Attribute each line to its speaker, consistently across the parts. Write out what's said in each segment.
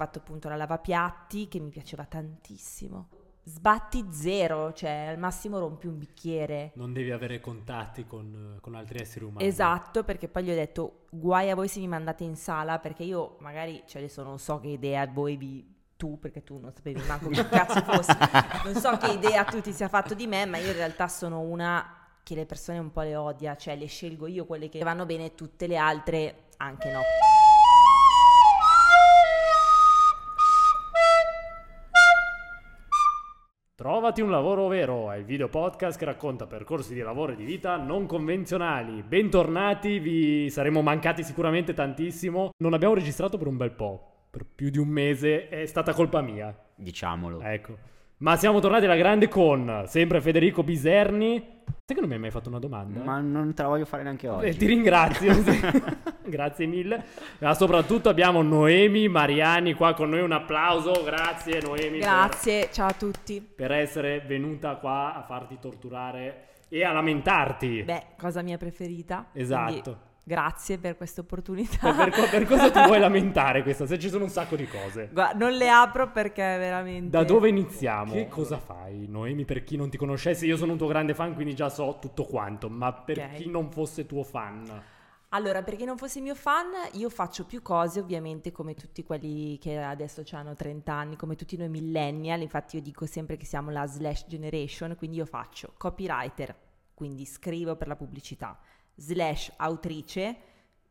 Speaker 1: fatto appunto la lavapiatti che mi piaceva tantissimo. Sbatti zero, cioè al massimo rompi un bicchiere.
Speaker 2: Non devi avere contatti con, con altri esseri umani.
Speaker 1: Esatto, perché poi gli ho detto guai a voi se mi mandate in sala, perché io magari, cioè adesso non so che idea voi vi tu, perché tu non sapevi manco che cazzo fosse, non so che idea tu ti sia fatto di me, ma io in realtà sono una che le persone un po' le odia, cioè le scelgo io quelle che vanno bene, tutte le altre anche no.
Speaker 2: Trovati un lavoro vero, è il video podcast che racconta percorsi di lavoro e di vita non convenzionali. Bentornati, vi saremo mancati sicuramente tantissimo. Non abbiamo registrato per un bel po', per più di un mese, è stata colpa mia.
Speaker 3: Diciamolo.
Speaker 2: Ecco. Ma siamo tornati alla grande con sempre Federico Biserni. Sai che non mi hai mai fatto una domanda?
Speaker 3: Ma non te la voglio fare neanche oggi.
Speaker 2: Eh, ti ringrazio. grazie mille. Ma soprattutto abbiamo Noemi Mariani qua con noi. Un applauso. Grazie Noemi.
Speaker 1: Grazie, ciao a tutti.
Speaker 2: Per essere venuta qua a farti torturare e a lamentarti.
Speaker 1: Beh, cosa mia preferita.
Speaker 2: Esatto.
Speaker 1: Quindi Grazie per questa opportunità.
Speaker 2: Per, per, per, cosa ti vuoi lamentare questa? Se ci sono un sacco di cose.
Speaker 1: Guarda, non le apro perché veramente...
Speaker 2: Da dove iniziamo? Che cosa fai, Noemi? Per chi non ti conoscesse, io sono un tuo grande fan, quindi già so tutto quanto, ma per okay. chi non fosse tuo fan...
Speaker 1: Allora, per chi non fosse mio fan, io faccio più cose, ovviamente, come tutti quelli che adesso hanno 30 anni, come tutti noi millennial. Infatti, io dico sempre che siamo la slash generation, quindi io faccio copywriter, quindi scrivo per la pubblicità slash autrice,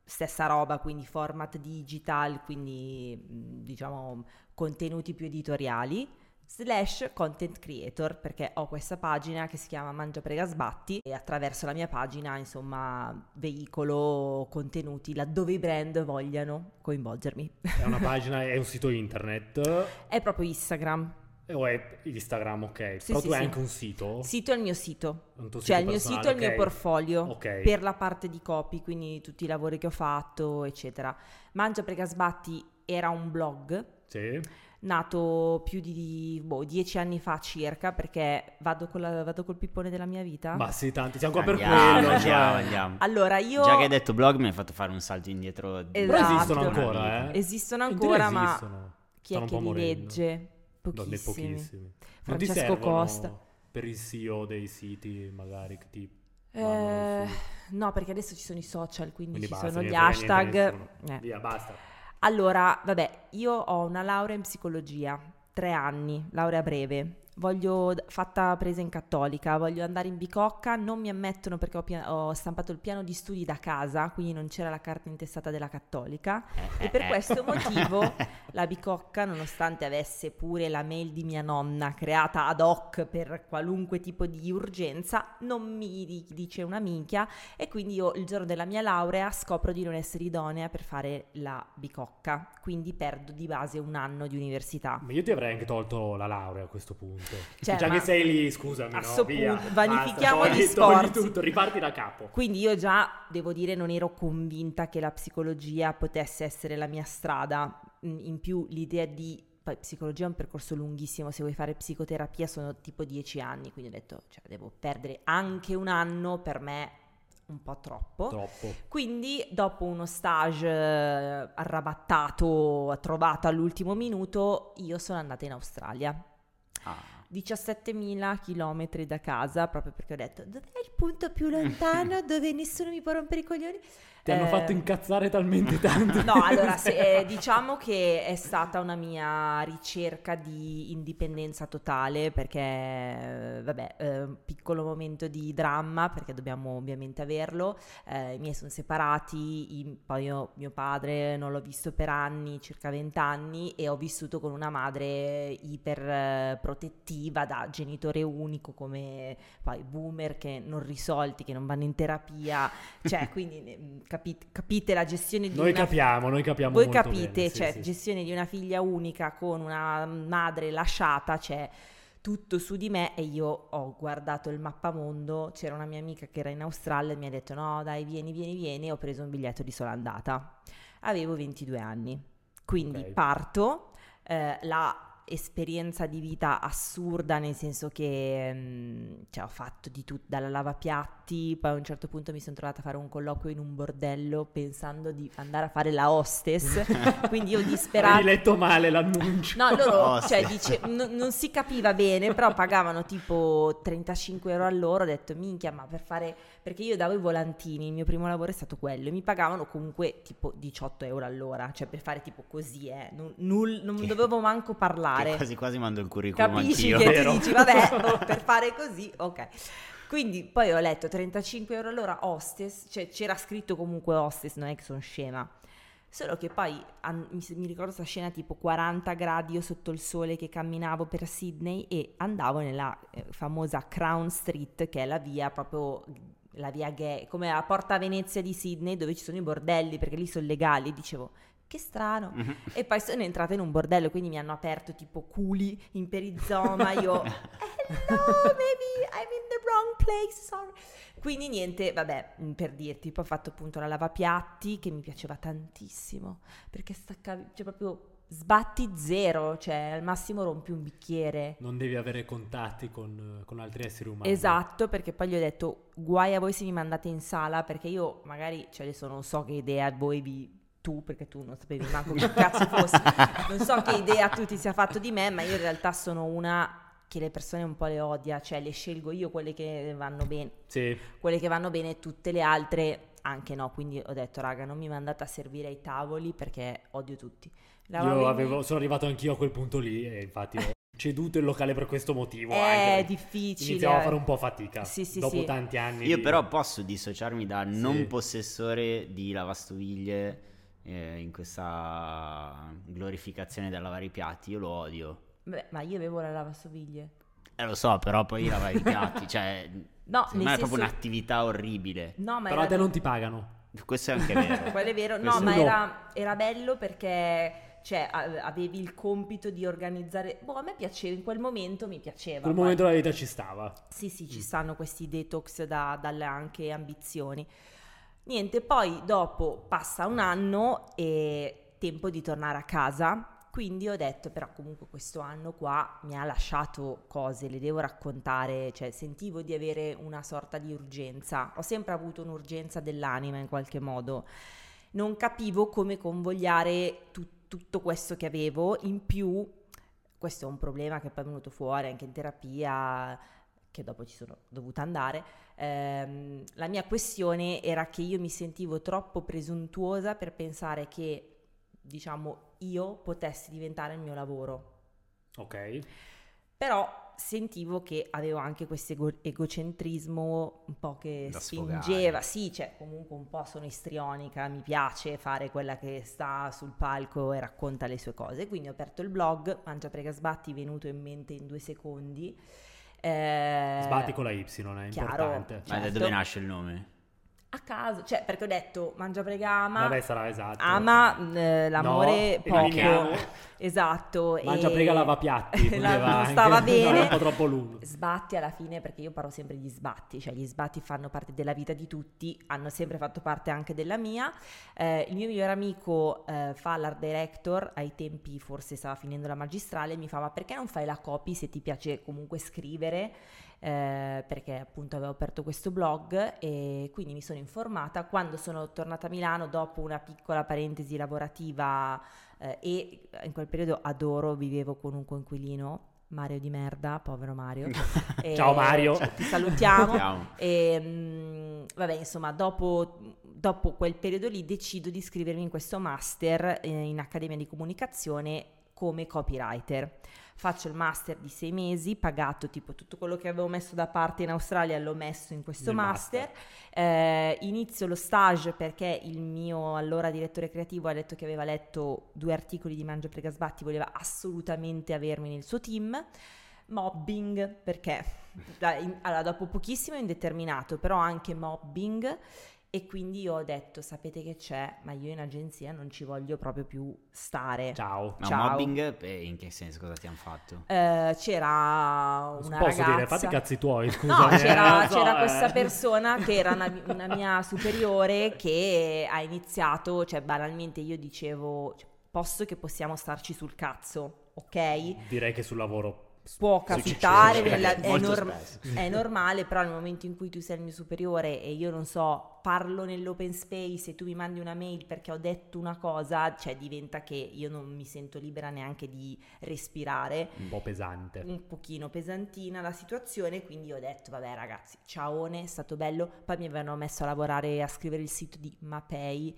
Speaker 1: stessa roba, quindi format digital, quindi diciamo contenuti più editoriali, slash content creator, perché ho questa pagina che si chiama Mangia Prega Sbatti e attraverso la mia pagina, insomma, veicolo contenuti laddove i brand vogliano coinvolgermi.
Speaker 2: È una pagina, è un sito internet?
Speaker 1: È proprio Instagram.
Speaker 2: O è Instagram, ok.
Speaker 1: Sì,
Speaker 2: Però
Speaker 1: sì,
Speaker 2: tu hai
Speaker 1: sì.
Speaker 2: anche un sito?
Speaker 1: Sito è il mio sito.
Speaker 2: Un tuo
Speaker 1: Cioè
Speaker 2: sito
Speaker 1: il mio sito è il mio portfolio
Speaker 2: Ok.
Speaker 1: per la parte di copy, quindi tutti i lavori che ho fatto, eccetera. Mangia Prega Sbatti era un blog
Speaker 2: Sì.
Speaker 1: nato più di boh, dieci anni fa circa perché vado, con la- vado col pippone della mia vita.
Speaker 2: Ma sì, tanti. Siamo qua per
Speaker 3: Andiamo,
Speaker 2: quello.
Speaker 3: andiamo,
Speaker 2: cioè.
Speaker 3: andiamo.
Speaker 1: Allora io...
Speaker 3: Già che hai detto blog mi hai fatto fare un salto indietro. di-
Speaker 2: Però
Speaker 1: Esatto.
Speaker 2: esistono ancora, eh?
Speaker 1: Esistono ancora, ma
Speaker 2: esistono.
Speaker 1: chi
Speaker 2: Stanno
Speaker 1: è che li
Speaker 2: morendo.
Speaker 1: legge?
Speaker 2: Donne
Speaker 1: Pochissimi.
Speaker 2: pochissimi. Non ti
Speaker 1: Francesco Costa.
Speaker 2: per il CEO dei siti, magari, che ti
Speaker 1: Eh, no, perché adesso ci sono i social, quindi,
Speaker 2: Quindi
Speaker 1: ci
Speaker 2: basta,
Speaker 1: sono gli hashtag. Eh.
Speaker 2: Via, basta.
Speaker 1: Allora, vabbè, io ho una laurea in psicologia, tre anni, laurea breve. Voglio, fatta presa in cattolica, voglio andare in bicocca, non mi ammettono perché ho, pia- ho stampato il piano di studi da casa, quindi non c'era la carta intestata della cattolica. E per questo motivo la bicocca, nonostante avesse pure la mail di mia nonna creata ad hoc per qualunque tipo di urgenza, non mi di- dice una minchia e quindi io il giorno della mia laurea scopro di non essere idonea per fare la bicocca, quindi perdo di base un anno di università.
Speaker 2: Ma io ti avrei anche tolto la laurea a questo punto.
Speaker 1: Cioè,
Speaker 2: Già che sei lì, scusami, no? Via,
Speaker 1: punto, vanifichiamo
Speaker 2: basta,
Speaker 1: gli sforzi.
Speaker 2: tutto, riparti da capo.
Speaker 1: Quindi io già, devo dire, non ero convinta che la psicologia potesse essere la mia strada. Mm, In più l'idea di... Psicologia è un percorso lunghissimo, se vuoi fare psicoterapia sono tipo dieci anni, quindi ho detto, cioè, devo perdere anche un anno per me un po' troppo.
Speaker 2: Troppo.
Speaker 1: Quindi dopo uno stage eh, arrabattato, trovato all'ultimo minuto, io sono andata in Australia.
Speaker 3: Ah.
Speaker 1: 17.000 chilometri da casa, proprio perché ho detto dov'è il punto più lontano dove nessuno mi può rompere i coglioni?
Speaker 2: Ti hanno
Speaker 1: Eh,
Speaker 2: fatto incazzare talmente tanto.
Speaker 1: No, allora se- eh, diciamo che è stata una mia ricerca di indipendenza totale perché, eh, vabbè, eh, piccolo momento di dramma perché dobbiamo ovviamente averlo. Eh, I miei sono separati, i- poi io, mio padre non l'ho visto per anni, circa 20 anni, e ho vissuto con una madre iper eh, protettiva da genitore unico come poi boomer che non risolti, che non vanno in terapia, cioè quindi capite, capite la gestione di
Speaker 2: Noi
Speaker 1: una
Speaker 2: capiamo, noi capiamo
Speaker 1: voi capite,
Speaker 2: bene, sì,
Speaker 1: cioè,
Speaker 2: sì.
Speaker 1: gestione di una figlia unica con una madre lasciata, c'è tutto su di me e io ho guardato il mappamondo, c'era una mia amica che era in Australia e mi ha detto no dai vieni, vieni, vieni, e ho preso un biglietto di sola andata. Avevo 22 anni, quindi
Speaker 2: Ok.
Speaker 1: parto, eh, là esperienza di vita assurda, nel senso che mm, cioè, ho fatto di tutto, dalla lavapiatti, poi a un certo punto mi sono trovata a fare un colloquio in un bordello pensando di andare a fare la hostess, quindi io disperata...
Speaker 2: Hai letto male l'annuncio.
Speaker 1: No, loro, cioè, dice, n- non si capiva bene, però pagavano tipo 35 euro all'ora, ho detto, minchia, ma per fare... Perché io davo i volantini, il mio primo lavoro è stato quello, e mi pagavano comunque tipo 18 euro all'ora, cioè per fare tipo così, eh, non, null- non dovevo manco
Speaker 3: Che
Speaker 1: parlare.
Speaker 3: quasi quasi mando il curriculum
Speaker 1: Capisci
Speaker 3: anch'io.
Speaker 1: che
Speaker 2: vero?
Speaker 1: ti dici, vabbè, per fare così, ok. Quindi poi ho letto 35 euro all'ora hostess, cioè c'era scritto comunque hostess, non è che sono scema. Solo che poi an- mi, mi ricordo questa scena tipo 40 gradi io sotto il sole che camminavo per Sydney e andavo nella eh, famosa Crown Street che è la via proprio la via gay, come la Porta Venezia di Sydney dove ci sono i bordelli perché lì sono legali. Dicevo che strano.
Speaker 3: Mhm.
Speaker 1: E poi sono entrata in un bordello, quindi mi hanno aperto tipo culi in perizoma. Io, hello, maybe I'm in the wrong place, sorry. Quindi niente, vabbè, mm, per dirti, poi ho fatto appunto la lavapiatti che mi piaceva tantissimo, perché staccavi, cioè proprio sbatti zero, cioè al massimo rompi un bicchiere.
Speaker 2: Non devi avere contatti con, con altri esseri umani.
Speaker 1: Esatto, perché poi gli ho detto guai a voi se mi mandate in sala, perché io magari, cioè adesso non so che idea voi vi tu, perché tu non sapevi manco che cazzo fossi, non so che idea tu ti sia fatto di me, ma io in realtà sono una che le persone un po' le odia, cioè le scelgo io quelle che vanno bene,
Speaker 2: Sì.
Speaker 1: quelle che vanno bene, tutte le altre anche no, quindi ho detto raga non mi mandate a servire ai tavoli perché odio tutti.
Speaker 2: Io
Speaker 1: Lavavo in-
Speaker 2: avevo- sono arrivato anch'io a quel punto lì e infatti ho ceduto il locale per questo motivo.
Speaker 1: È
Speaker 2: anche perché
Speaker 1: difficile.
Speaker 2: Iniziavo a fare un po' fatica.
Speaker 1: Sì, sì,
Speaker 2: dopo
Speaker 1: sì.
Speaker 2: tanti anni.
Speaker 3: Io
Speaker 2: di-
Speaker 3: però posso dissociarmi da non possessore di lavastoviglie eh, in questa glorificazione del lavare i piatti, io lo odio.
Speaker 1: Beh, ma io avevo la lavastoviglie.
Speaker 3: Eh lo so, però poi lavare i piatti, cioè
Speaker 1: No, nel
Speaker 3: me è
Speaker 1: senso-
Speaker 3: proprio un'attività orribile.
Speaker 1: No, ma
Speaker 2: Però a
Speaker 1: era
Speaker 2: te non ti pagano.
Speaker 3: Questo è anche vero.
Speaker 1: Quello è vero, no,
Speaker 2: Questo
Speaker 1: ma era, era bello perché cioè, avevi il compito di organizzare. Boh, a me piaceva, in quel momento mi piaceva.
Speaker 2: In quel momento della vita ci stava.
Speaker 1: Sì, sì, ci stanno questi detox da- dalle anche ambizioni. Niente, poi dopo passa un anno e tempo di tornare a casa. Quindi ho detto, però comunque questo anno qua mi ha lasciato cose, le devo raccontare, cioè sentivo di avere una sorta di urgenza. Ho sempre avuto un'urgenza dell'anima in qualche modo. Non capivo come convogliare tu- tutto questo che avevo. In più, questo è un problema che poi è venuto fuori anche in terapia, che dopo ci sono dovuta andare. Ehm, la mia questione era che io mi sentivo troppo presuntuosa per pensare che, diciamo, io potessi diventare il mio lavoro.
Speaker 2: Ok.
Speaker 1: Però sentivo che avevo anche questo ego- egocentrismo un po' che
Speaker 3: Da
Speaker 1: spingeva.
Speaker 3: sfogare.
Speaker 1: Sì, cioè comunque un po' sono istrionica, mi piace fare quella che sta sul palco e racconta le sue cose. Quindi ho aperto il blog, Mangia Prega Sbatti, venuto in mente in due secondi. Eh,
Speaker 2: Sbatti con la Y, è
Speaker 1: chiaro.
Speaker 2: importante.
Speaker 3: Ma da
Speaker 1: certo.
Speaker 3: dove nasce il nome?
Speaker 1: A caso, cioè perché ho detto Mangia Prega ama,
Speaker 2: Vabbè, sarà esatto.
Speaker 1: ama eh, l'amore
Speaker 2: No,
Speaker 1: poco. Esatto.
Speaker 2: Mangia
Speaker 1: e-
Speaker 2: prega lavapiatti.
Speaker 1: La- non
Speaker 2: anche-
Speaker 1: stava
Speaker 2: no,
Speaker 1: bene.
Speaker 2: un po' troppo lungo.
Speaker 1: Sbatti alla fine, perché io parlo sempre di sbatti, cioè gli sbatti fanno parte della vita di tutti, hanno sempre fatto parte anche della mia. Eh, il mio migliore amico eh, fa l'art director, ai tempi forse stava finendo la magistrale, mi fa ma perché non fai la copy se ti piace comunque scrivere? Eh, perché appunto avevo aperto questo blog e quindi mi sono informata. Quando sono tornata a Milano dopo una piccola parentesi lavorativa eh, e in quel periodo adoro, vivevo con un coinquilino, Mario di merda, povero Mario. E-
Speaker 2: Ciao, Mario.
Speaker 1: ti salutiamo.
Speaker 3: Ciao.
Speaker 1: E, mm, vabbè, insomma, dopo, dopo quel periodo lì decido di iscrivermi in questo master eh, in Accademia di Comunicazione come copywriter. Faccio il master di sei mesi, pagato tipo tutto quello che avevo messo da parte in Australia l'ho messo in questo
Speaker 2: Nel
Speaker 1: master. Eh, inizio lo stage perché il mio allora direttore creativo ha detto che aveva letto due articoli di Mangia Prega Sbatti, voleva assolutamente avermi nel suo team. Mobbing, perché in- allora, dopo pochissimo è indeterminato, però anche mobbing. E quindi io ho detto, sapete che c'è, ma io in agenzia non ci voglio proprio più stare.
Speaker 2: Ciao.
Speaker 3: Ma
Speaker 1: Ciao.
Speaker 3: mobbing, eh, in che senso cosa ti hanno fatto?
Speaker 1: Eh, c'era una
Speaker 2: Posso
Speaker 1: ragazza.
Speaker 2: dire, fatti i cazzi tuoi,
Speaker 1: No,
Speaker 2: scusami.
Speaker 1: c'era,
Speaker 2: eh, non so,
Speaker 1: c'era
Speaker 2: eh.
Speaker 1: questa persona che era una, una mia superiore che ha iniziato, cioè banalmente io dicevo, cioè, posto che possiamo starci sul cazzo, ok?
Speaker 2: Direi che sul lavoro
Speaker 1: Può capitare, nella- è, norm- è normale, però nel momento in cui tu sei il mio superiore e io non so, parlo nell'open space e tu mi mandi una mail perché ho detto una cosa, cioè diventa che io non mi sento libera neanche di respirare.
Speaker 2: Un po' pesante.
Speaker 1: un pochino pesantina la situazione, quindi ho detto vabbè ragazzi, ciaone, è stato bello, poi mi avevano messo a lavorare a scrivere il sito di Mapei,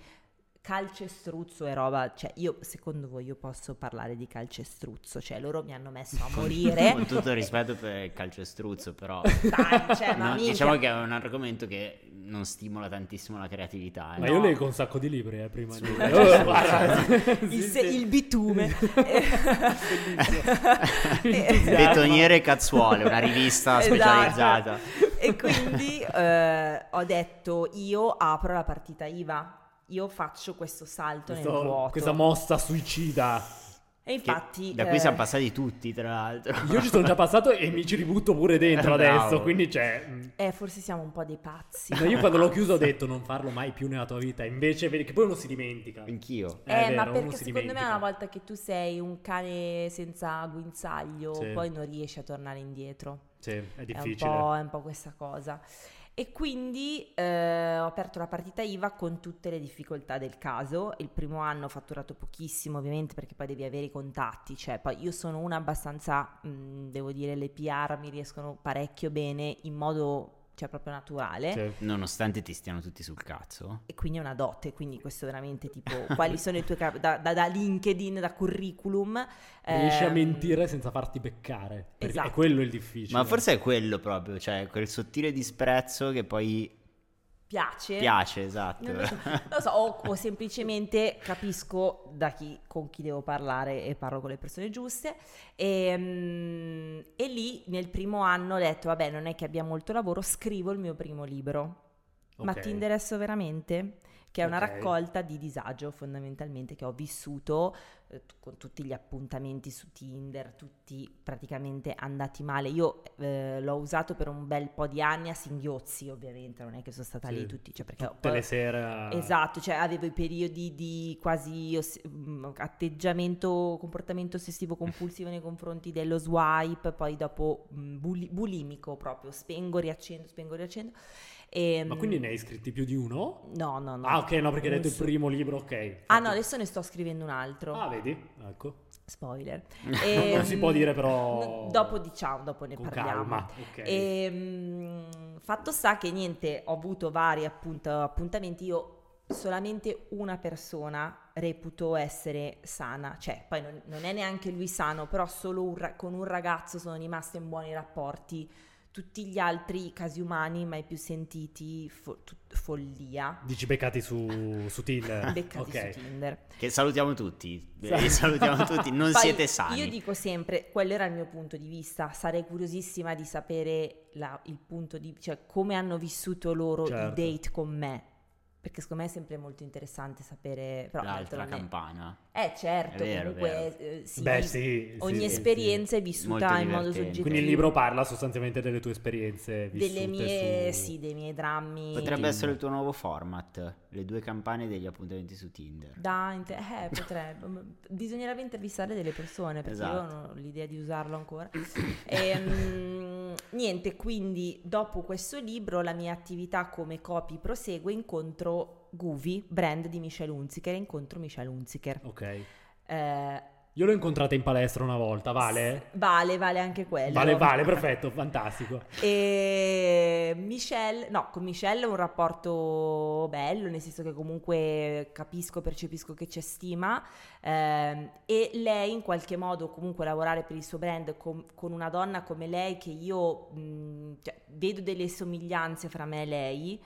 Speaker 1: calcestruzzo e roba, cioè io secondo voi io posso parlare di calcestruzzo, cioè loro mi hanno messo a morire.
Speaker 3: Con tutto il rispetto per il calcestruzzo, però
Speaker 1: Dai, cioè,
Speaker 3: no, diciamo che è un argomento che non stimola tantissimo la creatività. eh.
Speaker 2: Ma
Speaker 1: No.
Speaker 2: io leggo un sacco di libri eh, prima di... Oh,
Speaker 1: il, se- il bitume.
Speaker 3: Betoniere e Cazzuole, una rivista
Speaker 1: Esatto.
Speaker 3: specializzata.
Speaker 1: e quindi eh, ho detto io apro la partita IVA, io faccio questo salto nel
Speaker 2: Questo-
Speaker 1: vuoto.
Speaker 2: questa mossa suicida.
Speaker 1: e
Speaker 3: Che-
Speaker 1: infatti...
Speaker 3: da cui
Speaker 1: eh,
Speaker 3: siamo passati tutti, tra l'altro.
Speaker 2: Io ci sono già passato e mi ci ributto pure dentro
Speaker 3: Bravo.
Speaker 2: adesso, quindi cioè... mh.
Speaker 1: Eh, forse siamo un po' dei pazzi.
Speaker 2: No, io quando l'ho chiuso ho detto non farlo mai più nella tua vita, invece vedi che poi uno si dimentica.
Speaker 3: Anch'io.
Speaker 2: È
Speaker 1: Eh, ma
Speaker 2: vero, uno
Speaker 1: perché secondo me
Speaker 2: dimentica.
Speaker 1: una volta che tu sei un cane senza guinzaglio,
Speaker 2: Sì.
Speaker 1: poi non riesci a tornare indietro.
Speaker 2: Sì, è
Speaker 1: È un,
Speaker 2: difficile.
Speaker 1: po', è un po' questa cosa. E quindi eh, ho aperto la partita IVA con tutte le difficoltà del caso. Il primo anno ho fatturato pochissimo, ovviamente, perché poi devi avere i contatti. Cioè, poi io sono una abbastanza, mh, devo dire, le PR mi riescono parecchio bene in modo, cioè, proprio naturale.
Speaker 2: Sì.
Speaker 3: Nonostante ti stiano tutti sul cazzo.
Speaker 1: E quindi è una dote, quindi questo veramente tipo, quali sono le tue cap- da, da- da LinkedIn, da curriculum.
Speaker 2: Riesci a
Speaker 1: ehm,
Speaker 2: mentire senza farti beccare. Perché
Speaker 1: Esatto.
Speaker 2: è quello il difficile.
Speaker 3: Ma forse è quello proprio, cioè quel sottile disprezzo che poi
Speaker 1: Piace.
Speaker 3: piace, esatto.
Speaker 1: Non lo so, non lo so, o, o semplicemente capisco da chi, con chi devo parlare e parlo con le persone giuste. E, mm, e lì nel primo anno ho detto, vabbè, non è che abbia molto lavoro, scrivo il mio primo libro. Ma
Speaker 2: Ok.
Speaker 1: ti interesso veramente? Che è una
Speaker 2: Ok.
Speaker 1: raccolta di disagio fondamentalmente che ho vissuto eh, t- con tutti gli appuntamenti su Tinder, tutti praticamente andati male. Io eh, l'ho usato per un bel po' di anni a singhiozzi, ovviamente, non è che sono stata
Speaker 2: Sì.
Speaker 1: lì tutti, cioè perché ho-
Speaker 2: Tutte le sere...
Speaker 1: Esatto, cioè avevo i periodi di quasi oss- mh, atteggiamento, comportamento ossessivo compulsivo nei confronti dello swipe, poi dopo mh, buli- bulimico proprio, spengo, riaccendo, spengo, riaccendo. E,
Speaker 2: Ma quindi ne hai scritti più di uno?
Speaker 1: No, no, no.
Speaker 2: Ah, ok, no, perché hai detto il primo libro, ok.
Speaker 1: Ah no, adesso ne sto scrivendo un altro.
Speaker 2: Ah, vedi? Ecco.
Speaker 1: Spoiler.
Speaker 2: Non si può dire, però-
Speaker 1: Ehm, Dopo diciamo, dopo ne
Speaker 2: Con
Speaker 1: parliamo.
Speaker 2: calma, ok.
Speaker 1: E, mm, fatto sta che niente, ho avuto vari appunto, appuntamenti, io solamente una persona reputo essere sana, cioè poi non, non è neanche lui sano, però solo un ra- con un ragazzo sono rimasta in buoni rapporti, tutti gli altri casi umani mai più sentiti, fo- tut- follia,
Speaker 2: Dici beccati su, su Tinder.
Speaker 1: beccati
Speaker 2: ok.
Speaker 1: su Tinder.
Speaker 3: Che salutiamo tutti. Eh, salutiamo tutti, non
Speaker 1: Poi
Speaker 3: siete sani.
Speaker 1: Io dico sempre, quello era il mio punto di vista, sarei curiosissima di sapere la- il punto di, cioè come hanno vissuto loro
Speaker 2: Certo.
Speaker 1: i date con me. Perché secondo me è sempre molto interessante sapere. Però
Speaker 3: L'altra campana.
Speaker 1: Eh certo,
Speaker 3: È vero,
Speaker 1: comunque
Speaker 3: vero.
Speaker 1: eh, sì,
Speaker 2: Beh, sì.
Speaker 1: ogni
Speaker 2: sì, sì,
Speaker 1: esperienza è vissuta in modo soggettivo.
Speaker 2: Quindi il libro parla sostanzialmente delle tue esperienze vissute
Speaker 1: delle mie,
Speaker 2: su...
Speaker 1: sì, dei miei drammi.
Speaker 3: Potrebbe
Speaker 2: Tinder.
Speaker 3: essere il tuo nuovo format, le due campane degli appuntamenti su Tinder.
Speaker 1: Da, inter- eh, potrebbe. Bisognerebbe intervistare delle persone perché io
Speaker 3: Esatto.
Speaker 1: non ho l'idea di usarlo ancora. Ehm, niente, quindi dopo questo libro la mia attività come copy prosegue, incontro Guvi, brand di Michel Hunziker, incontro Michel Hunziker.
Speaker 2: Ok.
Speaker 1: Eh,
Speaker 2: Io l'ho incontrata in palestra una volta, vale?
Speaker 1: vale, vale anche quello.
Speaker 2: Vale, vale, perfetto, fantastico.
Speaker 1: E Michelle, no, con Michelle è un rapporto bello, nel senso che comunque capisco, percepisco che c'è stima ehm, e lei in qualche modo comunque lavorare per il suo brand con, con una donna come lei che io mh, cioè, vedo delle somiglianze fra me e lei.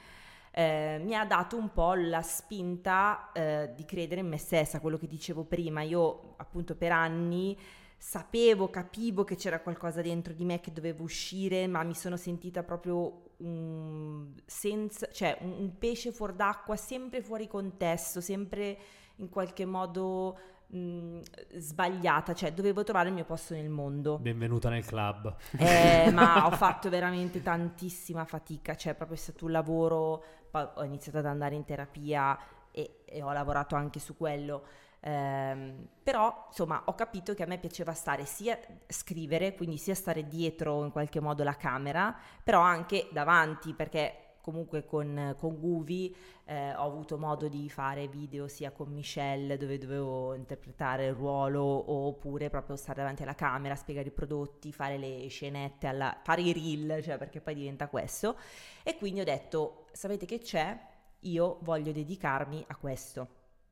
Speaker 1: Eh, mi ha dato un po' la spinta eh, di credere in me stessa, quello che dicevo prima. Io appunto per anni sapevo, capivo che c'era qualcosa dentro di me che dovevo uscire, ma mi sono sentita proprio un, senza, cioè un, un pesce fuori d'acqua, sempre fuori contesto, sempre in qualche modo mh, sbagliata, cioè dovevo trovare il mio posto nel mondo.
Speaker 2: Benvenuta nel club.
Speaker 1: Eh, ma ho fatto veramente tantissima fatica, cioè proprio è stato un lavoro, poi ho iniziato ad andare in terapia e, e ho lavorato anche su quello. Ehm, però insomma ho capito che a me piaceva stare sia scrivere, quindi sia stare dietro in qualche modo la camera, però anche davanti perché comunque con, con Guvi eh, ho avuto modo di fare video sia con Michelle dove dovevo interpretare il ruolo oppure proprio stare davanti alla camera, spiegare i prodotti, fare le scenette, alla, fare i reel, cioè perché poi diventa questo. E quindi ho detto, sapete che c'è? Io voglio dedicarmi a questo,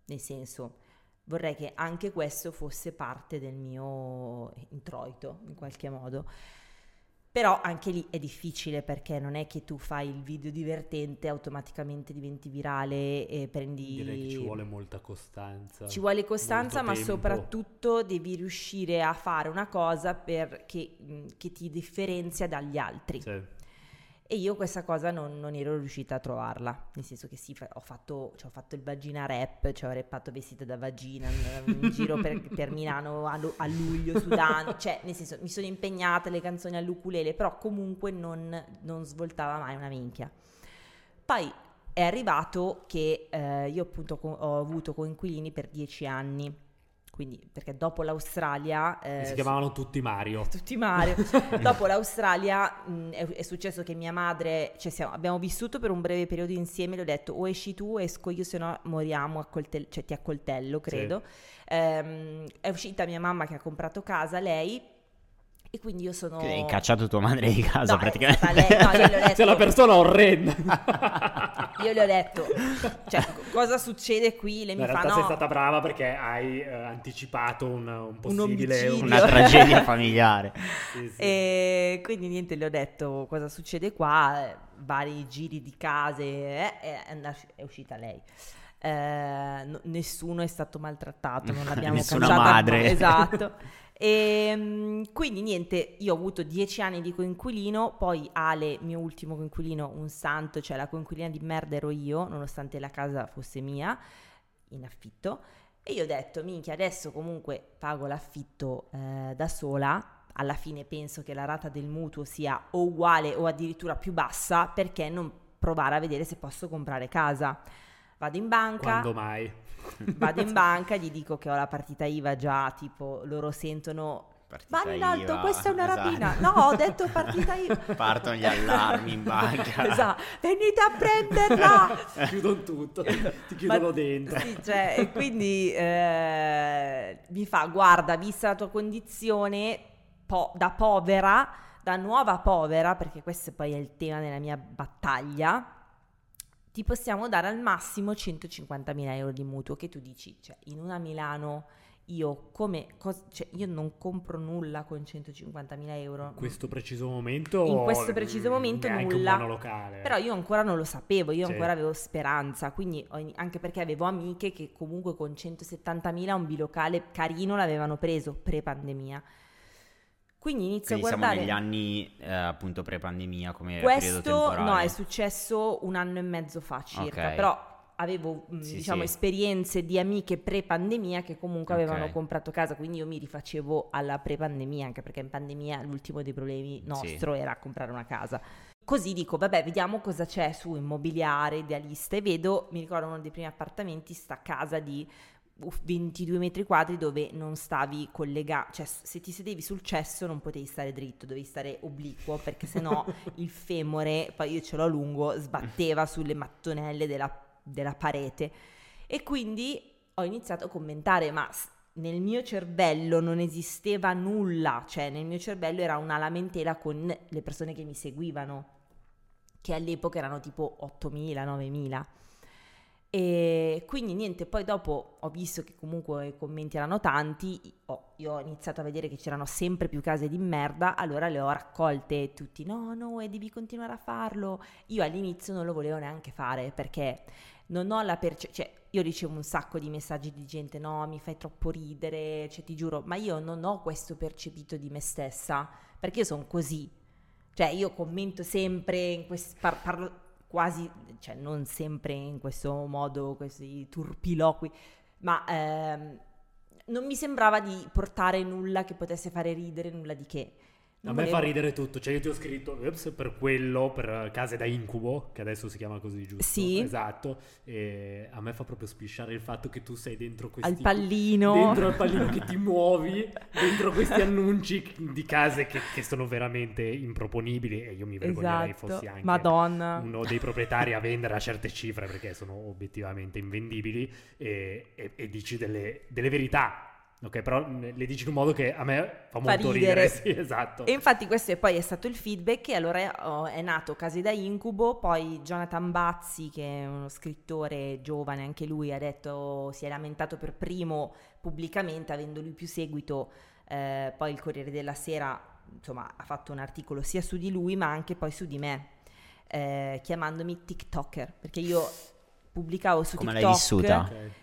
Speaker 1: nel senso vorrei che anche questo fosse parte del mio introito in qualche modo. Però anche lì è difficile perché non è che tu fai il video divertente automaticamente diventi virale e prendi...
Speaker 2: Direi che ci vuole molta costanza.
Speaker 1: Ci vuole costanza ma tempo. soprattutto devi riuscire a fare una cosa per, che, che ti differenzia dagli altri. Sì. E io questa cosa non, non, ero riuscita a trovarla, nel senso che sì, ho fatto, cioè, ho fatto il vagina rap, cioè ho rappato vestita da vagina in giro per, per Milano a, a, luglio, sudando, cioè nel senso mi sono impegnata le canzoni all'ukulele, però comunque non, non svoltava mai una minchia. Poi è arrivato che eh, io appunto ho avuto coinquilini per dieci anni quindi, perché dopo l'Australia...
Speaker 2: Eh, si chiamavano tutti Mario.
Speaker 1: Tutti Mario. dopo l'Australia mh, è, è, successo che mia madre, cioè siamo, abbiamo vissuto per un breve periodo insieme, le ho detto o esci tu o esco io, se no moriamo, a coltel- cioè ti accoltello, credo. Sì. Ehm, è uscita mia mamma che ha comprato casa, lei e quindi io sono...
Speaker 3: Hai cacciato tua madre di casa
Speaker 1: no,
Speaker 3: praticamente.
Speaker 1: Lei, no, io le ho detto...
Speaker 2: Sei una persona orrenda.
Speaker 1: io le ho detto, cioè, cosa succede qui? Lei
Speaker 2: in
Speaker 1: mi
Speaker 2: realtà
Speaker 1: fa,
Speaker 2: sei
Speaker 1: no.
Speaker 2: stata brava perché hai eh, anticipato un, un possibile...
Speaker 1: Un
Speaker 3: una tragedia familiare.
Speaker 1: sì, sì. E quindi niente, le ho detto cosa succede qua, vari giri di case, eh, è, è uscita lei. Eh, n- nessuno è stato maltrattato, non l'abbiamo
Speaker 3: Nessuna madre.
Speaker 1: Esatto. E ehm, quindi niente, io ho avuto dieci anni di coinquilino, poi Ale, mio ultimo coinquilino, un santo, cioè la coinquilina di merda ero io, nonostante la casa fosse mia, in affitto. E io ho detto, minchia, adesso comunque pago l'affitto eh, da sola, alla fine penso che la rata del mutuo sia o uguale o addirittura più bassa, perché non provare a vedere se posso comprare casa? Vado in banca.
Speaker 2: Quando mai?
Speaker 1: Vado in banca gli dico che ho la partita IVA già, tipo loro sentono
Speaker 3: Partita
Speaker 1: Vanni in alto,
Speaker 3: IVA,
Speaker 1: questa è una
Speaker 3: esatto.
Speaker 1: rapina. No, ho detto partita IVA.
Speaker 3: Partono gli allarmi in banca.
Speaker 1: esatto, venite a prenderla.
Speaker 2: chiudono tutto, ti chiudono
Speaker 1: Ma,
Speaker 2: dentro.
Speaker 1: Sì, cioè, e quindi eh, mi fa, guarda, vista la tua condizione po- da povera, da nuova povera, perché questo poi è il tema della mia battaglia, ti possiamo dare al massimo 150.000 euro di mutuo che tu dici, cioè in una Milano io come cos- cioè, io non compro nulla con 150.000 euro.
Speaker 2: In questo preciso momento?
Speaker 1: In questo preciso momento nulla. Però io ancora non lo sapevo, io
Speaker 2: Sì.
Speaker 1: ancora avevo speranza, quindi anche perché avevo amiche che comunque con 170.000 un bilocale carino l'avevano preso pre-pandemia. Quindi inizio
Speaker 3: Quindi
Speaker 1: a
Speaker 3: siamo
Speaker 1: guardare
Speaker 3: negli anni eh, appunto pre-pandemia come
Speaker 1: questo no, è successo un anno e mezzo fa circa,
Speaker 3: Ok.
Speaker 1: però avevo mh,
Speaker 3: Sì,
Speaker 1: diciamo
Speaker 3: sì.
Speaker 1: esperienze di amiche pre-pandemia che comunque avevano
Speaker 3: Ok.
Speaker 1: comprato casa, quindi io mi rifacevo alla pre-pandemia, anche perché in pandemia l'ultimo dei problemi nostro era comprare una casa. Così dico, vabbè, vediamo cosa c'è su immobiliare, idealista e vedo, mi ricordo uno dei primi appartamenti, sta casa di uff, 22 metri quadri dove non stavi collegato, cioè se ti sedevi sul cesso non potevi stare dritto, dovevi stare obliquo perché sennò il femore, poi io ce l'ho lungo, sbatteva sulle mattonelle della, della parete e quindi ho iniziato a commentare, ma nel mio cervello non esisteva nulla, cioè nel mio cervello era una lamentela con le persone che mi seguivano, che all'epoca erano tipo 8.000, 9.000. E quindi niente, poi dopo ho visto che comunque i commenti erano tanti, ho- io ho iniziato a vedere che c'erano sempre più case di merda, allora le ho raccolte tutti, no, no, e devi continuare a farlo. Io all'inizio non lo volevo neanche fare perché non ho la percezione, cioè io ricevo un sacco di messaggi di gente, no, mi fai troppo ridere, cioè ti giuro, ma io non ho questo percepito di me stessa, perché io sono così. Cioè io commento sempre, in quest- par- parlo quasi, cioè non sempre in questo modo, questi turpiloqui, ma ehm, non mi sembrava di portare nulla che potesse fare ridere, nulla di che.
Speaker 2: A me fa ridere tutto, cioè io ti ho scritto ups, per quello, per case da incubo, che adesso si chiama così giusto.
Speaker 1: Sì.
Speaker 2: Esatto, e a me fa proprio spisciare il fatto che tu sei dentro questi...
Speaker 1: Al pallino.
Speaker 2: Dentro al pallino che ti muovi, dentro questi annunci di case che, che sono veramente improponibili e io mi vergognerei
Speaker 1: Esatto.
Speaker 2: fossi anche
Speaker 1: Madonna.
Speaker 2: uno dei proprietari a vendere a certe cifre perché sono obiettivamente invendibili e, e- e dici delle, delle verità. Ok, però le dici in un modo che a me fa molto
Speaker 1: ridere.
Speaker 2: ridere. Sì, esatto.
Speaker 1: E infatti questo è poi è stato il feedback e allora oh, è nato Case da Incubo, poi Jonathan Bazzi che è uno scrittore giovane, anche lui ha detto, si è lamentato per primo pubblicamente avendo lui più seguito, eh, poi il Corriere della Sera insomma ha fatto un articolo sia su di lui ma anche poi su di me, eh, chiamandomi TikToker, perché io pubblicavo su
Speaker 3: Come l'hai
Speaker 1: TikTok
Speaker 3: vissuta?
Speaker 2: Ok.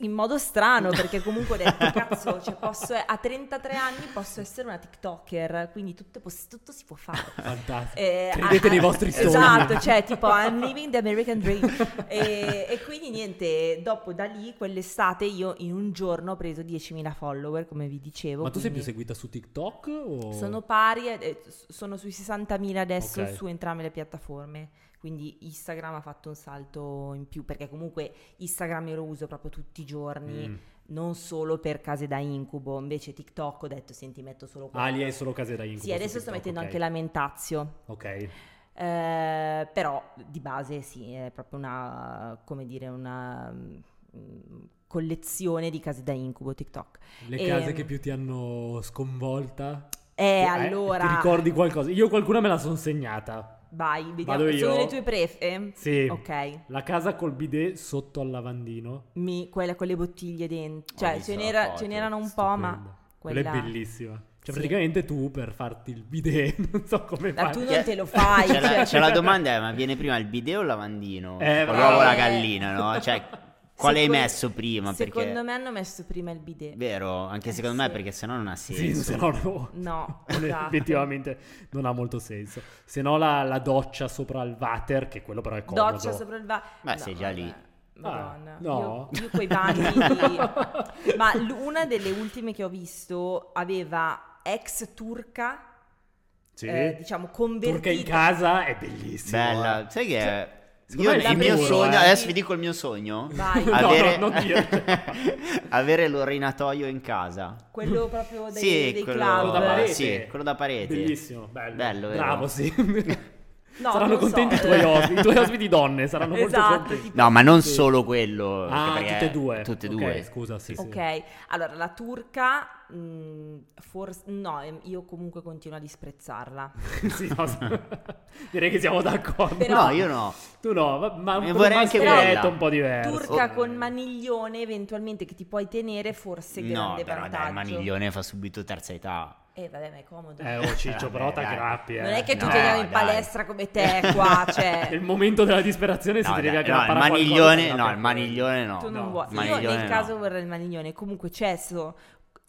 Speaker 1: In modo strano perché comunque ho detto cazzo cioè posso, a 33 anni posso essere una tiktoker quindi tutto, tutto si può fare
Speaker 2: Fantastico.
Speaker 1: Eh,
Speaker 2: Credete
Speaker 1: ah,
Speaker 2: nei vostri sogni.
Speaker 1: esatto cioè tipo I'm living the American dream e, e quindi niente dopo da lì quell'estate io in un giorno ho preso 10.000 follower come vi dicevo
Speaker 2: Ma tu sei più seguita su TikTok o...
Speaker 1: sono pari eh, sono sui 60.000 adesso
Speaker 2: Ok.
Speaker 1: su entrambe le piattaforme quindi Instagram ha fatto un salto in più perché comunque Instagram io lo uso proprio tutti i giorni
Speaker 2: Mm.
Speaker 1: non solo per case da incubo, invece TikTok ho detto senti metto solo quello.
Speaker 2: Ah, lì è solo case da incubo.
Speaker 1: Sì, adesso sto
Speaker 2: TikTok,
Speaker 1: mettendo
Speaker 2: ok.
Speaker 1: anche lamentazio,
Speaker 2: Ok.
Speaker 1: eh, però di base sì, è proprio una, come dire, una mm, collezione di case da incubo TikTok.
Speaker 2: Le
Speaker 1: Ehm,
Speaker 2: case che più ti hanno sconvolta?
Speaker 1: Eh,
Speaker 2: Eh,
Speaker 1: allora,
Speaker 2: Ti ricordi qualcosa? Io qualcuna me la sono segnata.
Speaker 1: Vai, vediamo,
Speaker 2: Vado
Speaker 1: sono
Speaker 2: io?
Speaker 1: le tue prefe?
Speaker 2: Sì.
Speaker 1: Ok,
Speaker 2: La casa col bidet sotto al lavandino.
Speaker 1: Mi- quella con le bottiglie dentro, cioè ce, n'era- ce n'erano un po', ma.
Speaker 2: Quella
Speaker 1: quella...
Speaker 2: è bellissima. Cioè,
Speaker 1: Sì.
Speaker 2: praticamente tu per farti il bidet, non so come
Speaker 1: Ma
Speaker 2: fai.
Speaker 1: tu non te lo fai,
Speaker 3: Cioè, la,
Speaker 1: cioè-
Speaker 3: cioè, la domanda è: ma viene prima il bidet o il lavandino?
Speaker 2: Eh,
Speaker 3: o l'uovo la
Speaker 1: Eh.
Speaker 3: gallina, no? Cioè, quale hai
Speaker 1: Secondo-
Speaker 3: messo prima?
Speaker 1: Secondo
Speaker 3: perché...
Speaker 1: me hanno messo prima il bidet.
Speaker 3: Vero, anche
Speaker 1: Eh,
Speaker 3: secondo me
Speaker 1: sì.
Speaker 3: perché sennò non ha senso.
Speaker 2: Sì, se no no.
Speaker 1: No, esatto.
Speaker 2: Effettivamente non ha molto senso. Se no la, la doccia sopra il water, che quello però è comodo.
Speaker 1: Doccia sopra il va.
Speaker 3: Beh, sei già lì.
Speaker 1: Madonna.
Speaker 2: Ah, no.
Speaker 1: Io, io quei bagni lì- Ma l- una delle ultime che ho visto aveva ex turca,
Speaker 2: Sì.
Speaker 1: eh, diciamo convertita.
Speaker 2: Turca in casa è bellissimo.
Speaker 3: Bella, sai che
Speaker 2: Cioè,
Speaker 3: io il mio
Speaker 2: sicuro,
Speaker 3: sogno,
Speaker 2: eh.
Speaker 3: adesso vi dico il mio sogno.
Speaker 1: Vai.
Speaker 2: No,
Speaker 3: avere,
Speaker 2: no, non dire.
Speaker 3: avere l'orinatoio in casa.
Speaker 1: Quello proprio dei,
Speaker 3: sì,
Speaker 1: dei
Speaker 3: quello,
Speaker 1: club.
Speaker 2: Quello da parete.
Speaker 3: Sì, quello da parete.
Speaker 2: Bellissimo, bello.
Speaker 3: Bello?
Speaker 2: Bravo, sì.
Speaker 1: No,
Speaker 2: saranno
Speaker 1: non so.
Speaker 2: contenti i tuoi ospiti, i tuoi ospiti donne saranno molto
Speaker 1: Esatto,
Speaker 2: contenti.
Speaker 1: tipo-
Speaker 3: No, ma non
Speaker 2: Sì.
Speaker 3: solo quello.
Speaker 2: Ah, tutte e due.
Speaker 3: Tutte e
Speaker 2: Ok,
Speaker 3: due.
Speaker 2: scusa, sì, sì.
Speaker 1: Ok, allora la turca, mh, forse no, ehm, io comunque continuo a disprezzarla.
Speaker 2: Sì, no, direi che siamo d'accordo.
Speaker 1: Però-
Speaker 3: No, io no.
Speaker 2: Tu no, ma-
Speaker 3: Ne
Speaker 2: un
Speaker 3: vorrei anche quella.
Speaker 2: un po' diverso.
Speaker 1: Turca
Speaker 3: Oh.
Speaker 1: con maniglione eventualmente che ti puoi tenere forse
Speaker 3: No,
Speaker 1: grande
Speaker 3: però dai,
Speaker 1: vantaggio.
Speaker 3: il maniglione fa subito terza età.
Speaker 1: Eh vabbè, ma è comodo.
Speaker 2: Eh, oh Ciccio, però t'aggrappi, eh.
Speaker 1: non è che tu
Speaker 3: No,
Speaker 1: ti andiamo in
Speaker 3: dai.
Speaker 1: palestra come te qua, cioè
Speaker 2: Nel momento della disperazione si
Speaker 3: No,
Speaker 2: devi
Speaker 3: dai, no,
Speaker 2: aggrappare
Speaker 3: il maniglione, no, il maniglione no.
Speaker 1: tu non
Speaker 2: no,
Speaker 1: vuoi.
Speaker 3: il
Speaker 1: Io nel
Speaker 3: no.
Speaker 1: caso vorrei il maniglione. Comunque c'è su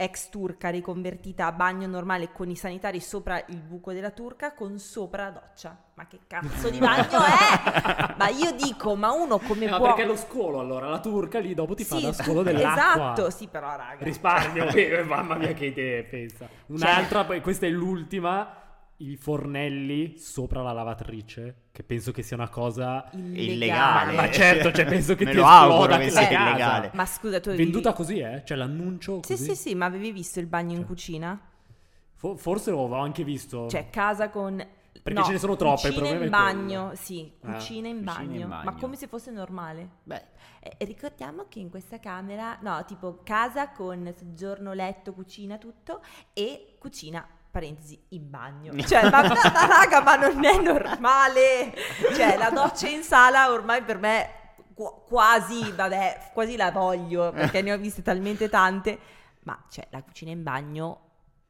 Speaker 1: ex turca riconvertita a bagno normale con i sanitari sopra il buco della turca con sopra la doccia. Ma che cazzo di bagno è? ma io dico, ma uno come
Speaker 2: Eh, ma
Speaker 1: può
Speaker 2: perché lo scolo allora? La turca lì dopo ti fa
Speaker 1: Sì,
Speaker 2: da scolo dell'acqua.
Speaker 1: Esatto, sì, però raga.
Speaker 2: Risparmio, eh, mamma mia che idee, pensa. Un'altra, poi questa è l'ultima, i fornelli sopra la lavatrice, che penso che sia una cosa...
Speaker 3: Illegale.
Speaker 2: Ma certo, cioè, penso che
Speaker 3: Me
Speaker 2: ti
Speaker 3: lo
Speaker 2: esploda
Speaker 3: auguro che sia illegale.
Speaker 1: Ma scusa, tu avevi...
Speaker 2: Venduta così, eh? Cioè l'annuncio
Speaker 1: Sì,
Speaker 2: così?
Speaker 1: sì, sì, ma avevi visto il bagno in
Speaker 2: Cioè.
Speaker 1: cucina?
Speaker 2: Fo- forse ho anche visto...
Speaker 1: Cioè, casa con...
Speaker 2: Perché
Speaker 1: no,
Speaker 2: ce ne sono troppe, il
Speaker 1: Cucina
Speaker 2: problema
Speaker 1: in bagno,
Speaker 2: quello.
Speaker 1: sì,
Speaker 2: Ah,
Speaker 1: cucina in
Speaker 3: cucina
Speaker 1: bagno,
Speaker 3: in
Speaker 1: ma
Speaker 3: bagno.
Speaker 1: come se fosse normale.
Speaker 3: Beh,
Speaker 1: Eh, ricordiamo che in questa camera, no, tipo casa con soggiorno, letto, cucina, tutto, e cucina, parentesi, in bagno. Cioè, ma, raga, ma non è normale! Cioè, la doccia in sala ormai per me qu- quasi, vabbè, quasi la voglio, perché ne ho viste talmente tante, ma cioè, la cucina in bagno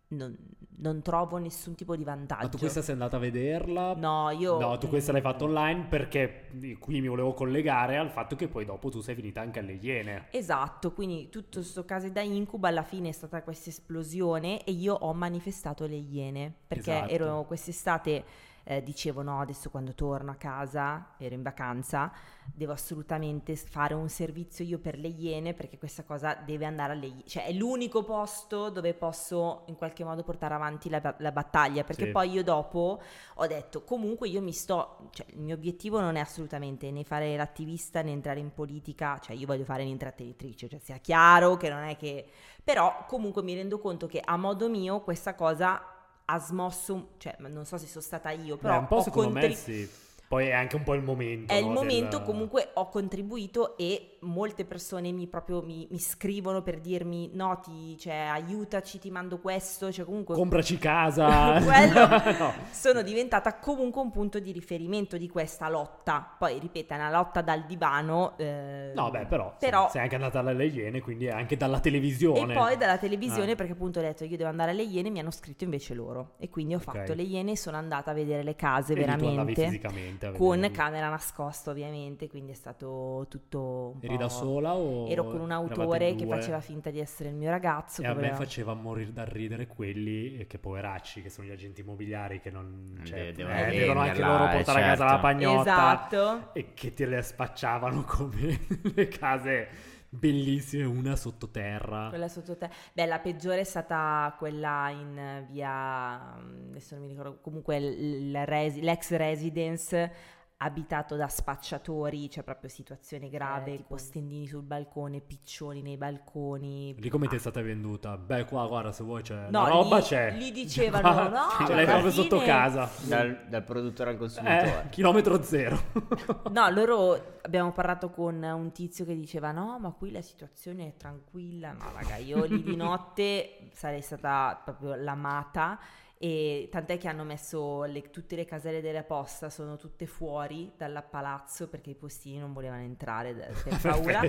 Speaker 1: non, non trovo nessun tipo di vantaggio.
Speaker 2: Ma tu questa sei andata a vederla?
Speaker 1: No, io...
Speaker 2: No, tu questa l'hai fatta online perché qui mi volevo collegare al fatto che poi dopo tu sei finita anche alle Iene.
Speaker 1: Esatto, quindi tutto questo case da incubo alla fine è stata questa esplosione e io ho manifestato le iene perché
Speaker 2: Esatto.
Speaker 1: ero quest'estate eh, dicevo no, adesso quando torno a casa, ero in vacanza, devo assolutamente fare un servizio io per le Iene perché questa cosa deve andare alle Iene, cioè è l'unico posto dove posso in qualche modo portare avanti la, la battaglia, perché
Speaker 2: Sì.
Speaker 1: poi io dopo ho detto comunque io mi sto, cioè il mio obiettivo non è assolutamente né fare l'attivista né entrare in politica, cioè io voglio fare l'intratenitrice, cioè sia chiaro che non è che... però comunque mi rendo conto che a modo mio questa cosa ha smosso, cioè non so se sono stata io, però
Speaker 2: Beh, un po'
Speaker 1: ho
Speaker 2: secondo
Speaker 1: contri-
Speaker 2: me sì. Poi è anche un po' il momento.
Speaker 1: è il
Speaker 2: no,
Speaker 1: momento,
Speaker 2: del-
Speaker 1: comunque ho contribuito e molte persone mi, proprio, mi, mi scrivono per dirmi no, ti, cioè, aiutaci, ti mando questo, cioè comunque
Speaker 2: Compraci casa.
Speaker 1: Quello-
Speaker 2: No.
Speaker 1: sono diventata comunque un punto di riferimento di questa lotta. Poi, ripeto, è una lotta dal divano. eh,
Speaker 2: No, beh, però,
Speaker 1: però
Speaker 2: sei anche andata alle Iene, quindi anche dalla televisione.
Speaker 1: e poi dalla televisione,
Speaker 2: Ah.
Speaker 1: perché appunto ho detto io devo andare alle Iene, mi hanno scritto invece loro. E quindi ho fatto le Iene e sono andata a vedere le case
Speaker 2: E lì tu andavi
Speaker 1: veramente.
Speaker 2: fisicamente a
Speaker 1: Con camera nascosta ovviamente, quindi è stato tutto un
Speaker 2: Eri
Speaker 1: po'-
Speaker 2: da sola o
Speaker 1: Ero con un autore che faceva finta di essere il mio ragazzo.
Speaker 2: E
Speaker 1: che
Speaker 2: a me
Speaker 1: voleva-
Speaker 2: faceva morire da ridere quelli eh, che poveracci, che sono gli agenti immobiliari che non
Speaker 3: De-
Speaker 2: cioè,
Speaker 3: devono
Speaker 2: eh, devono anche loro
Speaker 3: eh,
Speaker 2: portare a casa la
Speaker 3: certo.
Speaker 2: pagnotta
Speaker 1: Esatto.
Speaker 2: e che te le spacciavano come le case bellissime, una sottoterra.
Speaker 1: Quella sotto te. Beh, la peggiore è stata quella in via, mm, adesso non mi ricordo, comunque l'ex residence abitato da spacciatori, cioè proprio situazione grave, tipo stendini sul balcone, piccioni nei balconi.
Speaker 2: Lì come ti è stata venduta? Beh, qua guarda, se vuoi c'è
Speaker 1: No,
Speaker 2: la roba
Speaker 1: lì-
Speaker 2: c'è.
Speaker 1: lì dicevano,
Speaker 2: Qua
Speaker 1: no,
Speaker 2: Ce l'hai
Speaker 1: alla
Speaker 2: proprio sotto casa.
Speaker 3: Dal, dal produttore al consumatore.
Speaker 2: Eh, chilometro zero.
Speaker 1: No, loro abbiamo parlato con un tizio che diceva no, ma qui la situazione è tranquilla. No, raga, io lì di notte sarei stata proprio l'amata. E tant'è che hanno messo le- tutte le caselle della posta, sono tutte fuori dal palazzo perché i postini non volevano entrare da- per paura.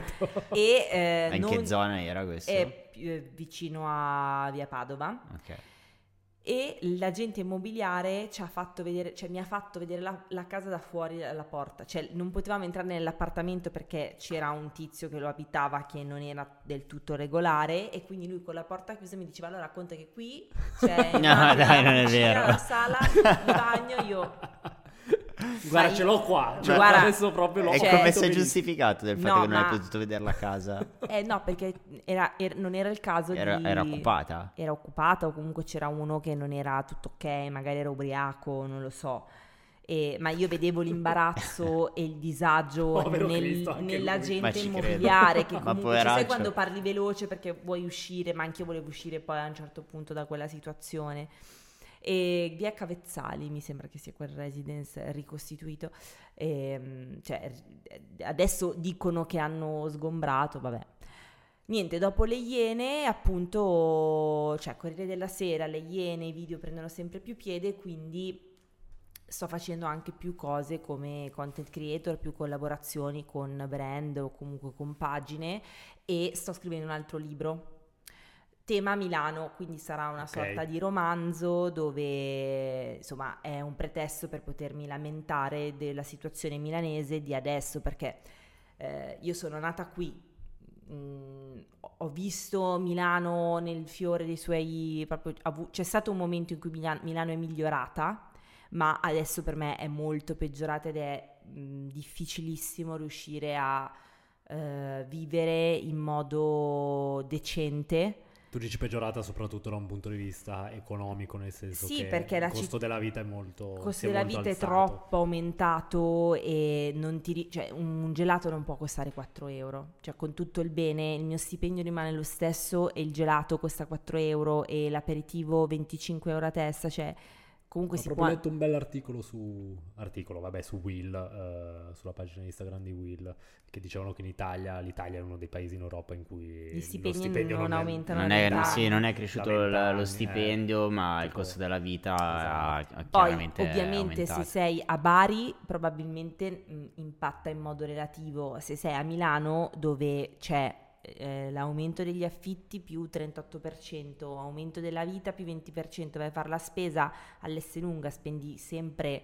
Speaker 1: E eh,
Speaker 3: Ma in
Speaker 1: non-
Speaker 3: che zona era questo?
Speaker 1: è eh, vicino a via Padova
Speaker 3: Ok.
Speaker 1: E l'agente immobiliare ci ha fatto vedere, cioè mi ha fatto vedere la, la casa da fuori dalla porta, cioè non potevamo entrare nell'appartamento perché c'era un tizio che lo abitava che non era del tutto regolare e quindi lui con la porta chiusa mi diceva allora conta che qui c'è
Speaker 3: No,
Speaker 1: la-
Speaker 3: dai,
Speaker 1: la
Speaker 3: non è
Speaker 1: cucina,
Speaker 3: vero.
Speaker 1: la sala, il bagno, io
Speaker 2: Guarda, ce l'ho qua. Cioè,
Speaker 1: Guarda-
Speaker 2: adesso proprio l'ho
Speaker 3: E
Speaker 1: Cioè-
Speaker 3: come sei giustificato del fatto
Speaker 1: No,
Speaker 3: che non hai
Speaker 1: ma-
Speaker 3: potuto vedere la casa?
Speaker 1: eh no perché era- era- non era il caso
Speaker 3: Era,
Speaker 1: di...
Speaker 3: era occupata?
Speaker 1: era occupata o comunque c'era uno che non era tutto ok, magari era ubriaco, non lo so. E- ma io vedevo l'imbarazzo e il disagio nel-
Speaker 2: Cristo, anche lui.
Speaker 3: Credo.
Speaker 1: immobiliare che comunque ci sai quando parli veloce perché vuoi uscire, ma anche io volevo uscire poi a un certo punto da quella situazione. E via Cavezzali mi sembra che sia quel residence ricostituito. Ehm, cioè, adesso dicono che hanno sgombrato, vabbè. Niente, dopo le Iene, appunto, cioè Corriere della Sera, le Iene, i video prendono sempre più piede, quindi sto facendo anche più cose come content creator, più collaborazioni con brand o comunque con pagine e sto scrivendo un altro libro. Tema Milano, quindi sarà una
Speaker 2: Ok.
Speaker 1: sorta di romanzo dove insomma è un pretesto per potermi lamentare della situazione milanese di adesso perché eh, io sono nata qui, mm, ho- visto Milano nel fiore dei suoi proprio c'è stato un momento in cui Milan- Milano è migliorata ma adesso per me è molto peggiorata ed è mh, difficilissimo riuscire a eh, vivere in modo decente
Speaker 2: Tu dici peggiorata soprattutto da un punto di vista economico, nel senso
Speaker 1: Sì,
Speaker 2: che il costo
Speaker 1: citt-
Speaker 2: della vita è molto
Speaker 1: il costo
Speaker 2: è
Speaker 1: della vita è
Speaker 2: alzato.
Speaker 1: troppo aumentato e non ti cioè, un gelato non può costare 4 euro. Cioè, con tutto il bene, il mio stipendio rimane lo stesso e il gelato costa 4 euro e l'aperitivo 25 euro a testa. Cioè, comunque
Speaker 2: Ho
Speaker 1: si
Speaker 2: proprio
Speaker 1: può.
Speaker 2: letto un bell'articolo su articolo, vabbè, su Will, eh, sulla pagina Instagram di Will, che dicevano che in Italia l'Italia è uno dei paesi in Europa in cui
Speaker 1: Gli
Speaker 2: lo
Speaker 1: stipendi
Speaker 2: stipendio
Speaker 1: non
Speaker 2: è-
Speaker 1: aumentano
Speaker 3: Non è,
Speaker 1: vent'anni.
Speaker 3: sì, non è cresciuto il-
Speaker 2: vent'anni,
Speaker 3: lo
Speaker 2: eh.
Speaker 3: stipendio, ma il
Speaker 2: Tipo-
Speaker 3: costo della vita ha, ha
Speaker 2: Esatto.
Speaker 1: Poi,
Speaker 3: chiaramente
Speaker 1: ovviamente, se sei a Bari, probabilmente mh, impatta in modo relativo. Se sei a Milano, dove c'è eh, l'aumento degli affitti più 38%, aumento della vita più 20%, vai a fare la spesa all'Esselunga, spendi sempre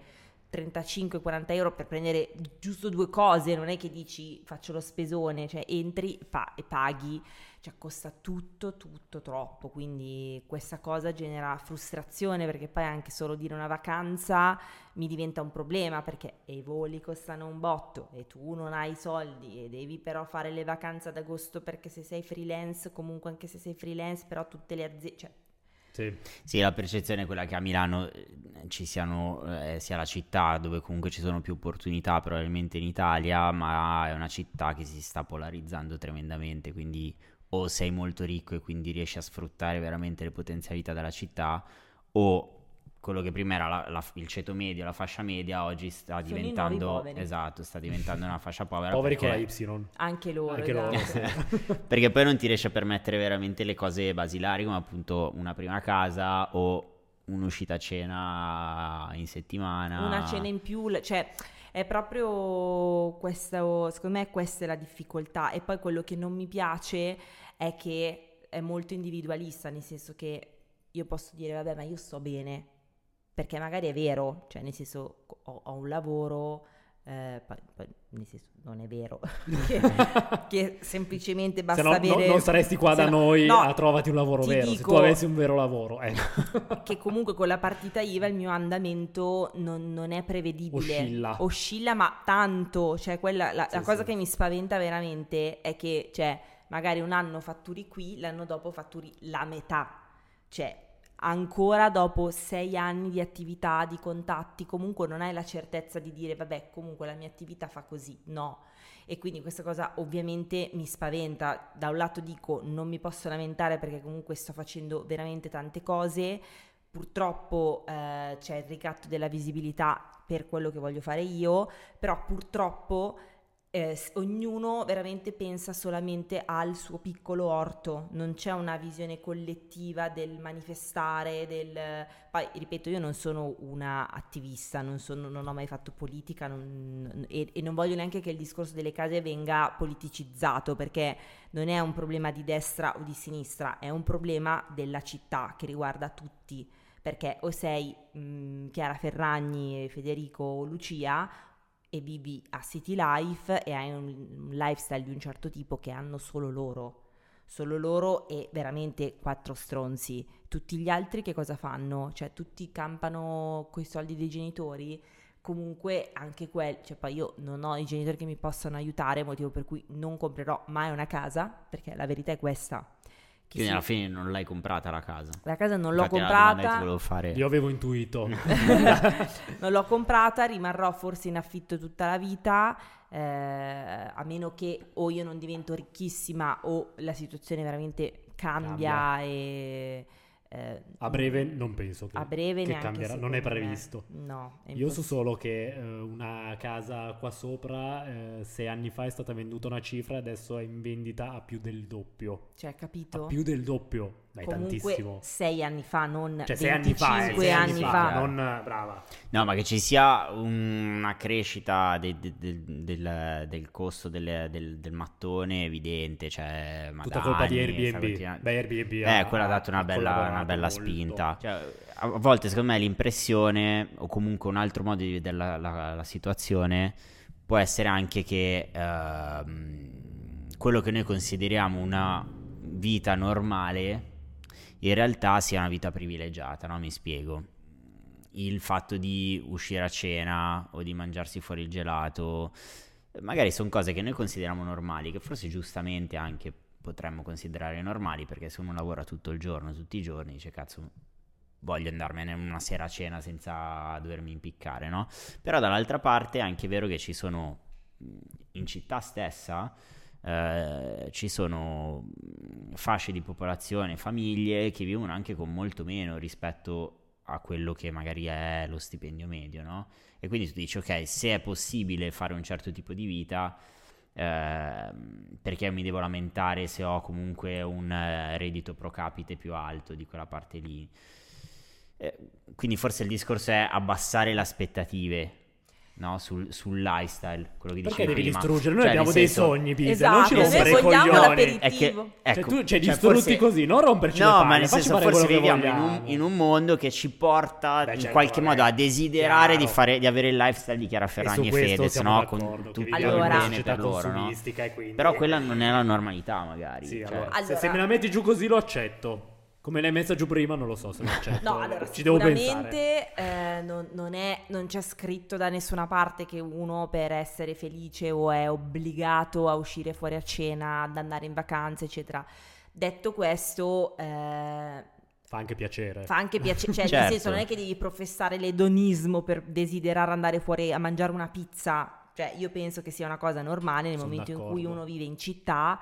Speaker 1: 35-40 euro per prendere giusto due cose, non è che dici faccio lo spesone, cioè entri pa- e paghi, cioè costa tutto, tutto troppo, quindi questa cosa genera frustrazione perché poi anche solo dire una vacanza mi diventa un problema perché i voli costano un botto e tu non hai soldi e devi però fare le vacanze ad agosto perché se sei freelance, comunque anche se sei freelance, però tutte le aziende, cioè
Speaker 2: Sì.
Speaker 3: Sì, la percezione è quella che a Milano eh, ci siano, eh, sia la città dove comunque ci sono più opportunità probabilmente in Italia, ma è una città che si sta polarizzando tremendamente, quindi o sei molto ricco e quindi riesci a sfruttare veramente le potenzialità della città, o quello che prima era la- la- il ceto medio, la fascia media, oggi sta
Speaker 1: Sono
Speaker 3: diventando, esatto, sta diventando una fascia povera.
Speaker 2: Poveri con
Speaker 3: perché-
Speaker 2: la Y.
Speaker 1: anche loro.
Speaker 2: Anche loro,
Speaker 1: esatto.
Speaker 2: sì.
Speaker 3: perché poi non ti riesci a permettere veramente le cose basilari come appunto una prima casa o un'uscita a cena in settimana.
Speaker 1: una cena in più, cioè è proprio questo, secondo me questa è la difficoltà. E poi quello che non mi piace è che è molto individualista, nel senso che io posso dire vabbè ma io sto bene, perché magari è vero, cioè nel senso ho, ho un lavoro, eh, poi, poi nel senso non è vero, che, che semplicemente
Speaker 2: Se
Speaker 1: basta
Speaker 2: no, no-
Speaker 1: avere...
Speaker 2: non saresti qua
Speaker 1: se
Speaker 2: da
Speaker 1: no-
Speaker 2: noi
Speaker 1: no,
Speaker 2: a trovati un lavoro vero. Se tu avessi un vero lavoro, eh.
Speaker 1: che comunque con la partita IVA il mio andamento non, non è prevedibile.
Speaker 2: Oscilla.
Speaker 1: Oscilla, ma tanto. Cioè, quella, la,
Speaker 2: Sì,
Speaker 1: la cosa
Speaker 2: sì.
Speaker 1: che mi spaventa veramente è che, cioè, magari un anno fatturi qui, l'anno dopo fatturi la metà. Cioè, ancora dopo sei anni di attività, di contatti, comunque non hai la certezza di dire, vabbè, comunque la mia attività fa così. No. E quindi questa cosa ovviamente mi spaventa. Da un lato dico non mi posso lamentare perché comunque sto facendo veramente tante cose. Purtroppo eh, c'è il ricatto della visibilità per quello che voglio fare io, però purtroppo eh, ognuno veramente pensa solamente al suo piccolo orto, non c'è una visione collettiva del manifestare, del... Poi, ripeto, io non sono una attivista, non, sono- non ho mai fatto politica non- e, e non voglio neanche che il discorso delle case venga politicizzato, perché non è un problema di destra o di sinistra, è un problema della città che riguarda tutti, perché o sei mh, Chiara Ferragni, Federico o Lucia e vivi a City Life e hai un, lifestyle di un certo tipo che hanno solo loro. Solo loro e veramente quattro stronzi. Tutti gli altri che cosa fanno? Cioè, tutti campano coi soldi dei genitori? Comunque, anche quelli, cioè, poi io non ho i genitori che mi possano aiutare, motivo per cui non comprerò mai una casa, perché la verità è questa. Che
Speaker 3: Quindi
Speaker 1: sì,
Speaker 3: alla fine non l'hai comprata la casa.
Speaker 1: la casa non l'ho
Speaker 3: Infatti,
Speaker 1: comprata.
Speaker 3: fare.
Speaker 2: Io avevo intuito.
Speaker 1: non l'ho comprata, rimarrò forse in affitto tutta la vita, eh, a meno che o io non divento ricchissima o la situazione veramente cambia,
Speaker 2: Cambia.
Speaker 1: e... eh,
Speaker 2: A breve non penso che,
Speaker 1: a breve
Speaker 2: che cambierà, non è
Speaker 1: me.
Speaker 2: previsto.
Speaker 1: No, è
Speaker 2: Io so solo che eh, una casa qua sopra eh, sei anni fa è stata venduta una cifra e adesso è in vendita a più del doppio.
Speaker 1: Cioè,
Speaker 2: A
Speaker 1: capito?
Speaker 2: più del doppio. Dai,
Speaker 1: Comunque
Speaker 2: tantissimo.
Speaker 1: sei anni fa, non
Speaker 2: Cioè sei anni fa, eh,
Speaker 1: 25
Speaker 2: sei
Speaker 1: anni fa.
Speaker 2: Non, eh, brava.
Speaker 3: No, ma che ci sia una crescita de- de- del- del, del costo del, del- del mattone è evidente, cioè, ma
Speaker 2: Tutta colpa di
Speaker 3: anni sta
Speaker 2: Airbnb.
Speaker 3: continua-
Speaker 2: Beh, Airbnb
Speaker 3: Eh,
Speaker 2: ha-
Speaker 3: quella ha dato una bella, una bella spinta. Cioè, a volte, secondo me, l'impressione, o comunque un altro modo di vedere la, la- la situazione, può essere anche che ehm, quello che noi consideriamo una vita normale, in realtà sia una vita privilegiata, no? Mi spiego. Il fatto di uscire a cena o di mangiarsi fuori il gelato, magari sono cose che noi consideriamo normali, che forse giustamente anche potremmo considerare normali, perché se uno lavora tutto il giorno, tutti i giorni, dice cazzo, voglio andarmene una sera a cena senza dovermi impiccare, no? Però dall'altra parte è anche vero che ci sono in città stessa eh, ci sono mh, fasce di popolazione, famiglie che vivono anche con molto meno rispetto a quello che magari è lo stipendio medio, no? E quindi tu dici, ok, se è possibile fare un certo tipo di vita, ehm, perché mi devo lamentare se ho comunque un eh, reddito pro capite più alto di quella parte lì? Eh, quindi forse il discorso è abbassare le aspettative. No? sul, sul lifestyle, quello che
Speaker 2: Perché
Speaker 3: dicevi
Speaker 2: devi
Speaker 3: prima.
Speaker 2: distruggere? Noi
Speaker 3: Cioè,
Speaker 2: abbiamo dei
Speaker 3: senso-
Speaker 2: sogni, Bise,
Speaker 1: Esatto,
Speaker 2: non ci rompere i coglioni.
Speaker 1: l'aperitivo.
Speaker 3: È che,
Speaker 1: Ecco,
Speaker 2: Cioè, tu cioè,
Speaker 3: cioè,
Speaker 2: distrutti
Speaker 3: forse-
Speaker 2: così, non romperci le
Speaker 3: No,
Speaker 2: palle,
Speaker 3: ma nel senso, forse viviamo in un, in un mondo che ci porta
Speaker 2: Beh,
Speaker 3: in
Speaker 2: certo,
Speaker 3: qualche
Speaker 2: vabbè,
Speaker 3: modo a desiderare di, fare, di avere il lifestyle di Chiara
Speaker 2: E
Speaker 3: Ferragni e,
Speaker 2: questo
Speaker 3: Fedez, no? Con tutti
Speaker 1: Allora-
Speaker 3: bene per loro, no?
Speaker 2: e quindi...
Speaker 3: Però quella non è la normalità, magari.
Speaker 2: Sì,
Speaker 3: cioè.
Speaker 2: Allora- se me la metti giù così lo accetto. Come l'hai messa giù prima non lo so se lo accetto.
Speaker 1: No, allora
Speaker 2: ci devo pensare.
Speaker 1: sicuramente eh, non, non è- non c'è scritto da nessuna parte che uno per essere felice o è obbligato a uscire fuori a cena, ad andare in vacanza, eccetera. Detto questo, eh,
Speaker 2: Fa anche piacere.
Speaker 1: fa anche piacere, cioè nel
Speaker 3: Certo.
Speaker 1: senso non è che devi professare l'edonismo per desiderare andare fuori a mangiare una pizza, cioè io penso che sia una cosa normale nel
Speaker 2: Sono
Speaker 1: momento in cui
Speaker 2: d'accordo.
Speaker 1: uno vive in città.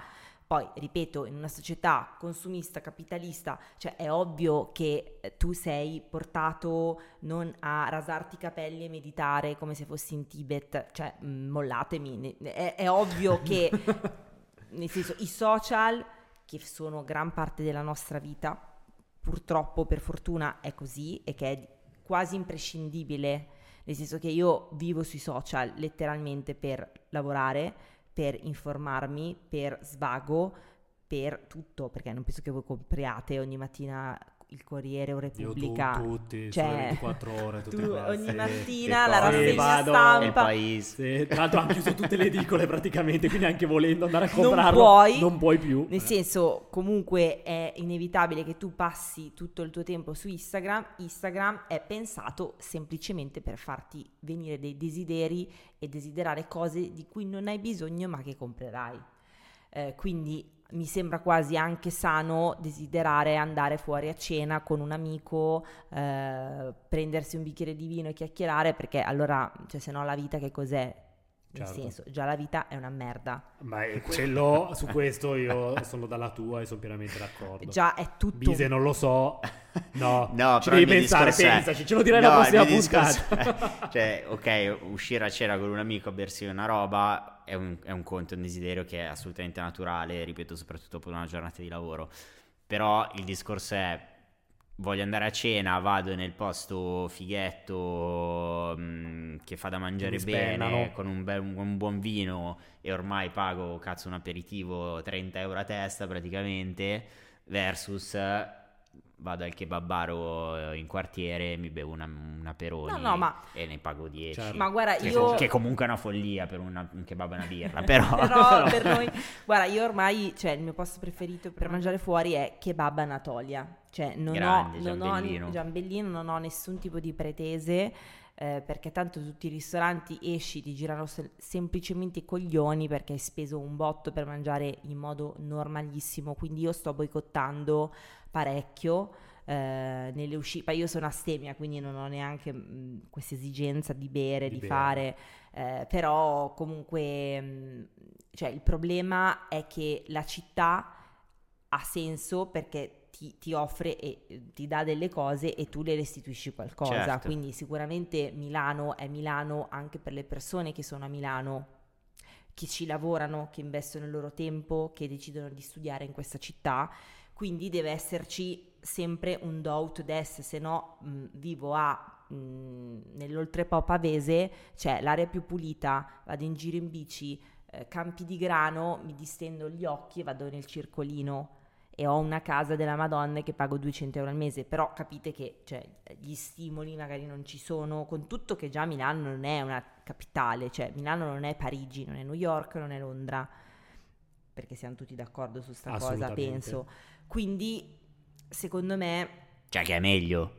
Speaker 1: Poi, ripeto, in una società consumista, capitalista, cioè è ovvio che eh, tu sei portato non a rasarti i capelli e meditare come se fossi in Tibet, cioè mh, mollatemi, è, è ovvio che, nel senso, i social, che sono gran parte della nostra vita, purtroppo, per fortuna, è così e che è quasi imprescindibile, nel senso che io vivo sui social letteralmente per lavorare, per informarmi, per svago, per tutto, perché non penso che voi compriate ogni mattina il Corriere o
Speaker 2: Io tu,
Speaker 1: Repubblica.
Speaker 2: tutti,
Speaker 1: Cioè,
Speaker 2: sole 24 ore, tutti
Speaker 1: tu ogni mattina la rassegna stampa.
Speaker 3: paese.
Speaker 2: Sì, tra l'altro hanno chiuso tutte le edicole praticamente, quindi anche volendo andare a
Speaker 1: Non
Speaker 2: comprarlo
Speaker 1: puoi.
Speaker 2: non puoi più.
Speaker 1: Nel senso, comunque è inevitabile che tu passi tutto il tuo tempo su Instagram. Instagram è pensato semplicemente per farti venire dei desideri e desiderare cose di cui non hai bisogno ma che comprerai. Eh, quindi mi sembra quasi anche sano desiderare andare fuori a cena con un amico, eh, prendersi un bicchiere di vino e chiacchierare, perché allora, cioè, se no la vita che cos'è? Nel
Speaker 2: Certo.
Speaker 1: senso, già la vita è una merda.
Speaker 2: Ma eh, ce l'ho, su questo io sono dalla tua e sono pienamente d'accordo.
Speaker 1: Già è tutto
Speaker 2: Bise non lo so. No,
Speaker 3: No,
Speaker 2: ci
Speaker 3: però
Speaker 2: devi pensare,
Speaker 3: discorso è-
Speaker 2: pensaci, ce lo direi
Speaker 3: No,
Speaker 2: la prossima
Speaker 3: discorso
Speaker 2: puntata.
Speaker 3: è- cioè, ok, uscire a cena con un amico a bersi una roba è un, è un conto, è un desiderio che è assolutamente naturale, ripeto, soprattutto dopo una giornata di lavoro. Però il discorso è voglio andare a cena, vado nel posto fighetto mm, che fa da mangiare bene, con un, bel- un buon vino e ormai pago, cazzo, un aperitivo 30 euro a testa praticamente, versus vado al kebabaro eh, in quartiere, mi bevo una, una Peroni
Speaker 1: No, no, ma-
Speaker 3: e ne pago 10.
Speaker 2: Certo.
Speaker 1: Ma guarda,
Speaker 3: Che,
Speaker 1: io...
Speaker 3: che comunque è una follia per una- un kebab e una birra, però...
Speaker 1: Però per noi, guarda, io ormai, cioè, il mio posto preferito per mangiare fuori è kebab Anatolia. Cioè, non
Speaker 3: Grande,
Speaker 1: ho, non ho
Speaker 3: Giambellino.
Speaker 1: Giambellino, non ho nessun tipo di pretese. eh, perché tanto tutti i ristoranti esci ti girano se- semplicemente i coglioni perché hai speso un botto per mangiare in modo normalissimo quindi io sto boicottando parecchio eh, nelle uscite io sono astemia quindi non ho neanche mh, questa esigenza di bere,
Speaker 2: Di
Speaker 1: di,
Speaker 2: bere.
Speaker 1: fare eh, però comunque mh, cioè, il problema è che la città ha senso perché ti, ti offre e eh, ti dà delle cose e tu le restituisci qualcosa.
Speaker 3: Certo.
Speaker 1: Quindi sicuramente Milano è Milano anche per le persone che sono a Milano, che ci lavorano, che investono il loro tempo, che decidono di studiare in questa città. Quindi deve esserci sempre un do out des, se no mh, vivo a mh, nell'oltrepo pavese, c'è l'area più pulita, vado in giro in bici, eh, campi di grano, mi distendo gli occhi e vado nel circolino e ho una casa della Madonna che pago 200 euro al mese, però capite che cioè, gli stimoli magari non ci sono, con tutto che già Milano non è una capitale, cioè Milano non è Parigi, non è New York, non è Londra, perché siamo tutti d'accordo su sta cosa, penso. Quindi, secondo me,
Speaker 3: Cioè che è meglio.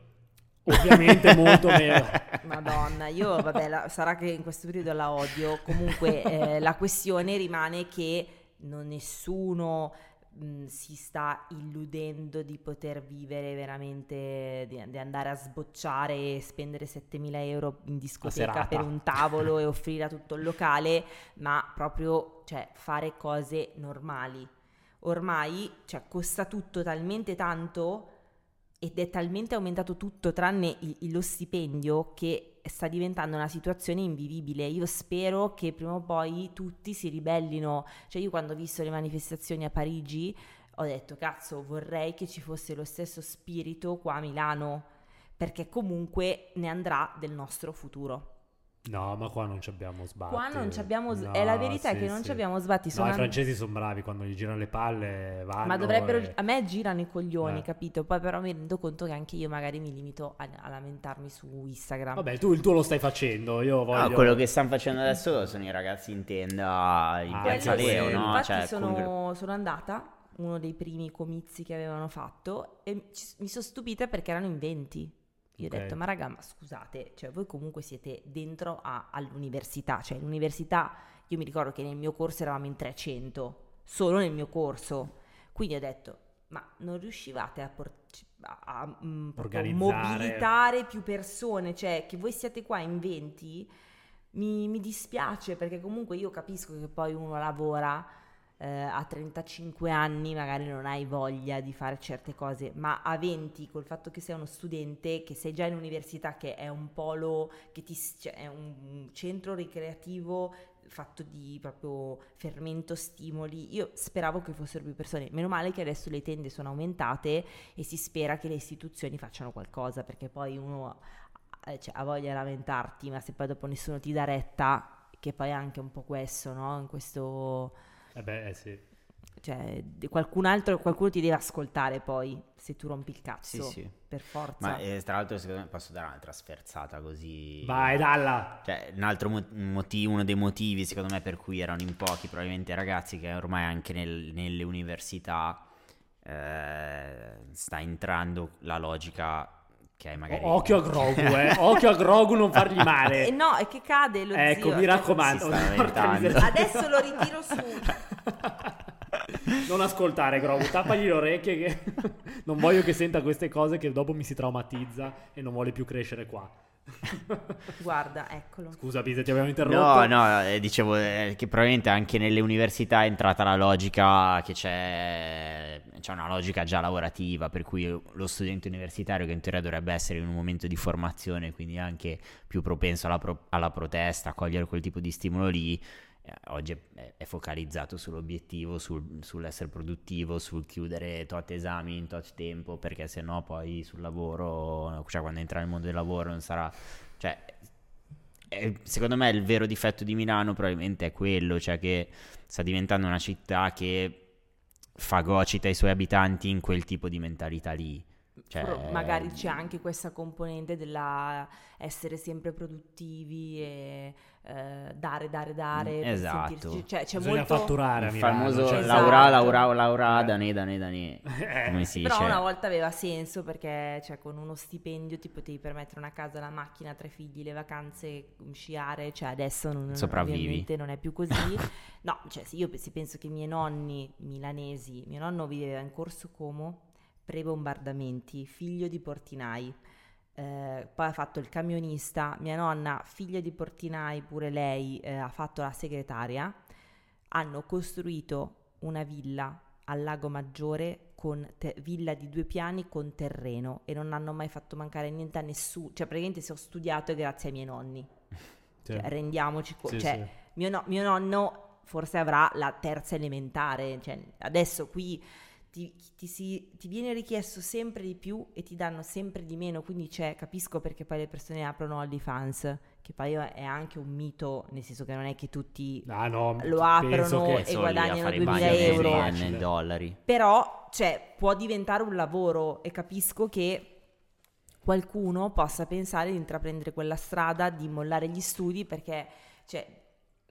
Speaker 2: Ovviamente molto meno.
Speaker 1: Madonna, io vabbè, la- sarà che in questo periodo la odio. Comunque eh, la questione rimane che non nessuno mh, si sta illudendo di poter vivere veramente, di, di andare a sbocciare e spendere 7.000 euro in discoteca per un tavolo e offrire a tutto il locale, ma proprio cioè, fare cose normali. Ormai cioè, costa tutto talmente tanto ed è talmente aumentato tutto tranne il- lo stipendio che sta diventando una situazione invivibile. Io spero che prima o poi tutti si ribellino. Cioè io quando ho visto le manifestazioni a Parigi ho detto cazzo vorrei che ci fosse lo stesso spirito qua a Milano perché comunque ne andrà del nostro futuro.
Speaker 2: No, ma qua non ci abbiamo sbatti.
Speaker 1: Qua non ci abbiamo... s-
Speaker 2: No,
Speaker 1: è la verità
Speaker 2: sì,
Speaker 1: che non
Speaker 2: sì.
Speaker 1: ci abbiamo sbatti.
Speaker 2: No,
Speaker 1: Sono
Speaker 2: i
Speaker 1: an-
Speaker 2: francesi sono bravi quando gli girano le palle, vanno
Speaker 1: Ma dovrebbero...
Speaker 2: e-
Speaker 1: A me girano i coglioni,
Speaker 2: Eh.
Speaker 1: capito? Poi però mi rendo conto che anche io magari mi limito a, a lamentarmi su Instagram.
Speaker 2: Vabbè, tu il tuo lo stai facendo, io voglio...
Speaker 3: Ah, quello che stanno facendo adesso sono i ragazzi in tenda in
Speaker 2: Ah,
Speaker 3: piazza
Speaker 1: sì,
Speaker 3: Leo, no?
Speaker 1: Infatti
Speaker 3: Cioè,
Speaker 1: sono,
Speaker 3: con-
Speaker 1: sono andata, uno dei primi comizi che avevano fatto, e ci- mi sono stupita perché erano in 20. Io ho detto, ma raga, ma scusate, cioè voi comunque siete dentro a- all'università, cioè l'università, io mi ricordo che nel mio corso eravamo in 300, solo nel mio corso, quindi ho detto, ma non riuscivate a, por- a- a, mm,
Speaker 2: Organizzare.
Speaker 1: mobilitare più persone, cioè che voi siate qua in 20, mi, mi dispiace perché comunque io capisco che poi uno lavora eh, a 35 anni, magari non hai voglia di fare certe cose, ma a 20 col fatto che sei uno studente, che sei già in università, che è un polo, che ti, cioè, è un centro ricreativo fatto di proprio fermento, stimoli, io speravo che fossero più persone, meno male che adesso le tende sono aumentate e si spera che le istituzioni facciano qualcosa, perché poi uno eh, cioè, ha voglia di lamentarti, ma se poi dopo nessuno ti dà retta, che poi è anche un po' questo, no? In questo...
Speaker 2: Eh beh, eh sì.
Speaker 1: Cioè, qualcun altro, qualcuno ti deve ascoltare poi, se tu rompi il cazzo,
Speaker 3: Sì, sì.
Speaker 1: per forza.
Speaker 3: Ma eh, tra l'altro secondo me posso dare un'altra sferzata così...
Speaker 2: Vai, dalla!
Speaker 3: Cioè, un altro mo- motivo, uno dei motivi secondo me per cui erano in pochi probabilmente ragazzi che ormai anche nel- nelle università eh, sta entrando la logica è magari...
Speaker 2: O- Occhio a Grogu, eh. Occhio a Grogu, non fargli
Speaker 1: Eh,
Speaker 2: male.
Speaker 1: no, è che cade lo
Speaker 2: Ecco,
Speaker 1: zio.
Speaker 2: mi raccomando.
Speaker 3: Lamentando.
Speaker 2: miseria.
Speaker 1: Adesso lo ritiro su.
Speaker 2: Non ascoltare Grogu, tappagli le orecchie che non voglio che senta queste cose che dopo mi si traumatizza e non vuole più crescere qua.
Speaker 1: Guarda, eccolo.
Speaker 2: Scusa Pisa, ti abbiamo interrotto.
Speaker 3: No, no, eh, dicevo eh, che probabilmente anche nelle università è entrata la logica che c'è, c'è una logica già lavorativa, per cui lo studente universitario che in teoria dovrebbe essere in un momento di formazione, quindi anche più propenso alla, pro- alla protesta, a cogliere quel tipo di stimolo lì, oggi è, è focalizzato sull'obiettivo, sul- sull'essere produttivo, sul chiudere tot esami in tot tempo, perché sennò poi sul lavoro, cioè quando entra nel mondo del lavoro non sarà... Cioè, eh, secondo me il vero difetto di Milano probabilmente è quello, cioè che sta diventando una città che fagocita i suoi abitanti in quel tipo di mentalità lì. Cioè,
Speaker 1: magari c'è anche questa componente della essere sempre produttivi e eh, dare, dare, dare.
Speaker 3: Mm, esatto.
Speaker 1: sentirci- Cioè, c'è
Speaker 2: Bisogna
Speaker 1: molto...
Speaker 2: fatturare
Speaker 3: il famoso
Speaker 2: cioè-
Speaker 1: Esatto.
Speaker 3: Laura, Laura, Laura, Dane, Dane, Dane,
Speaker 2: Eh,
Speaker 3: come si
Speaker 1: Però
Speaker 3: dice?
Speaker 1: una volta aveva senso perché cioè, con uno stipendio ti potevi permettere una casa, la macchina, tre figli, le vacanze, sciare, cioè adesso non,
Speaker 3: Sopravvivi.
Speaker 1: ovviamente non è più così. no, cioè se io se penso che i miei nonni milanesi, mio nonno viveva in Corso Como, pre-bombardamenti, figlio di portinai. Eh, poi ha fatto il camionista, mia nonna, figlia di portinai, pure lei eh, ha fatto la segretaria. Hanno costruito una villa al Lago Maggiore con te- villa di due piani con terreno e non hanno mai fatto mancare niente a nessuno. Cioè, praticamente se ho studiato è grazie ai miei nonni.
Speaker 2: Sì.
Speaker 1: Cioè, rendiamoci conto.
Speaker 2: Sì,
Speaker 1: cioè,
Speaker 2: sì.
Speaker 1: Mio, no- mio nonno forse avrà la terza elementare. Cioè, adesso qui ti, ti si- ti viene richiesto sempre di più e ti danno sempre di meno. Quindi c'è, capisco perché poi le persone aprono OnlyFans, che poi è anche un mito, nel senso che non è che tutti
Speaker 2: Ah, no,
Speaker 1: lo aprono e guadagnano
Speaker 3: fare i
Speaker 1: 2000
Speaker 3: bagni nel-
Speaker 1: euro.
Speaker 3: nel dollari.
Speaker 1: Però, cioè, può diventare un lavoro e capisco che qualcuno possa pensare di intraprendere quella strada, di mollare gli studi perché, cioè,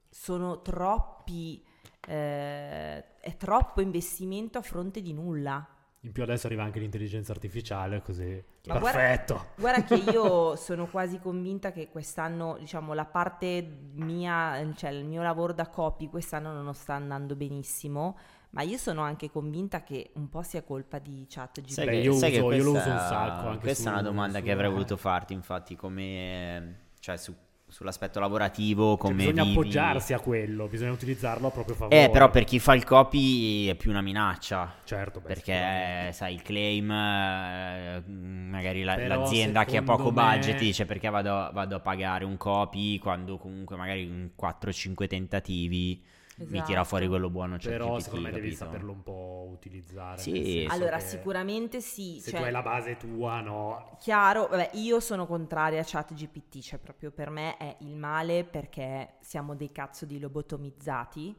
Speaker 1: sono troppi, eh, è troppo investimento a fronte di nulla.
Speaker 2: In più adesso arriva anche l'intelligenza artificiale, così...
Speaker 1: Ma guarda-
Speaker 2: Perfetto!
Speaker 1: Guarda che io sono quasi convinta che quest'anno, diciamo, la parte mia, cioè il mio lavoro da copy quest'anno non sta andando benissimo, ma io sono anche convinta che un po' sia colpa di chat
Speaker 3: Sai
Speaker 2: Beh,
Speaker 3: che,
Speaker 2: io
Speaker 3: sai che
Speaker 2: uso- io lo
Speaker 3: questa,
Speaker 2: uso un sacco anche
Speaker 3: questa è una
Speaker 2: su-
Speaker 3: domanda
Speaker 2: su-
Speaker 3: che avrei
Speaker 2: eh.
Speaker 3: voluto farti, infatti, come cioè su- sull'aspetto lavorativo,
Speaker 2: Cioè,
Speaker 3: come
Speaker 2: bisogna
Speaker 3: vivi.
Speaker 2: appoggiarsi a quello, bisogna utilizzarlo a proprio favore.
Speaker 3: Eh, però per chi fa il copy è più una minaccia.
Speaker 2: Certo, beh,
Speaker 3: Perché, sai, il claim, eh, magari la- l'azienda che ha poco
Speaker 2: me-
Speaker 3: budget dice perché vado, vado a pagare un copy quando comunque magari in 4-5 tentativi mi tira fuori quello buono. Cioè
Speaker 2: Però
Speaker 3: GPT,
Speaker 2: secondo me devi
Speaker 3: capito?
Speaker 2: saperlo un po' utilizzare.
Speaker 3: Sì.
Speaker 1: Allora, sicuramente sì.
Speaker 2: Se
Speaker 1: cioè,
Speaker 2: tu hai la base tua, no.
Speaker 1: Chiaro, vabbè, io sono contraria a chat GPT, cioè proprio per me è il male perché siamo dei cazzo di lobotomizzati.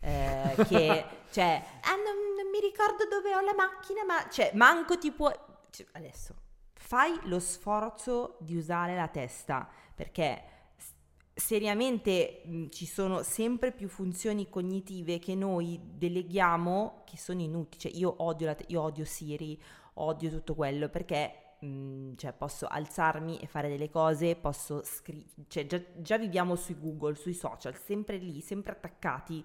Speaker 1: eh, che cioè ah, non, non mi ricordo dove ho la macchina ma cioè manco ti può cioè, adesso fai lo sforzo di usare la testa perché seriamente mh, ci sono sempre più funzioni cognitive che noi deleghiamo che sono inutili cioè io odio, te- io odio Siri odio tutto quello perché mh, cioè, posso alzarmi e fare delle cose, posso scrivere, cioè, già, già viviamo sui Google, sui social, sempre lì, sempre attaccati.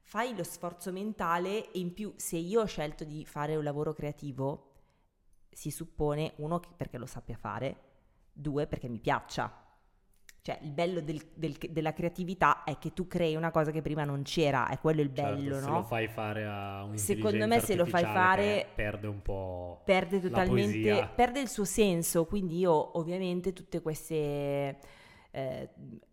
Speaker 1: Fai lo sforzo mentale e in più se io ho scelto di fare un lavoro creativo, si suppone, uno, perché lo sappia fare, due, perché mi piaccia. Cioè, il bello del- del- della creatività è che tu crei una cosa che prima non c'era, è quello il bello,
Speaker 2: Certo, se
Speaker 1: no?
Speaker 2: lo fai fare a un
Speaker 1: Secondo me se lo fai fare-
Speaker 2: perde un po'
Speaker 1: perde totalmente, perde il suo senso, quindi io ovviamente tutte queste, eh,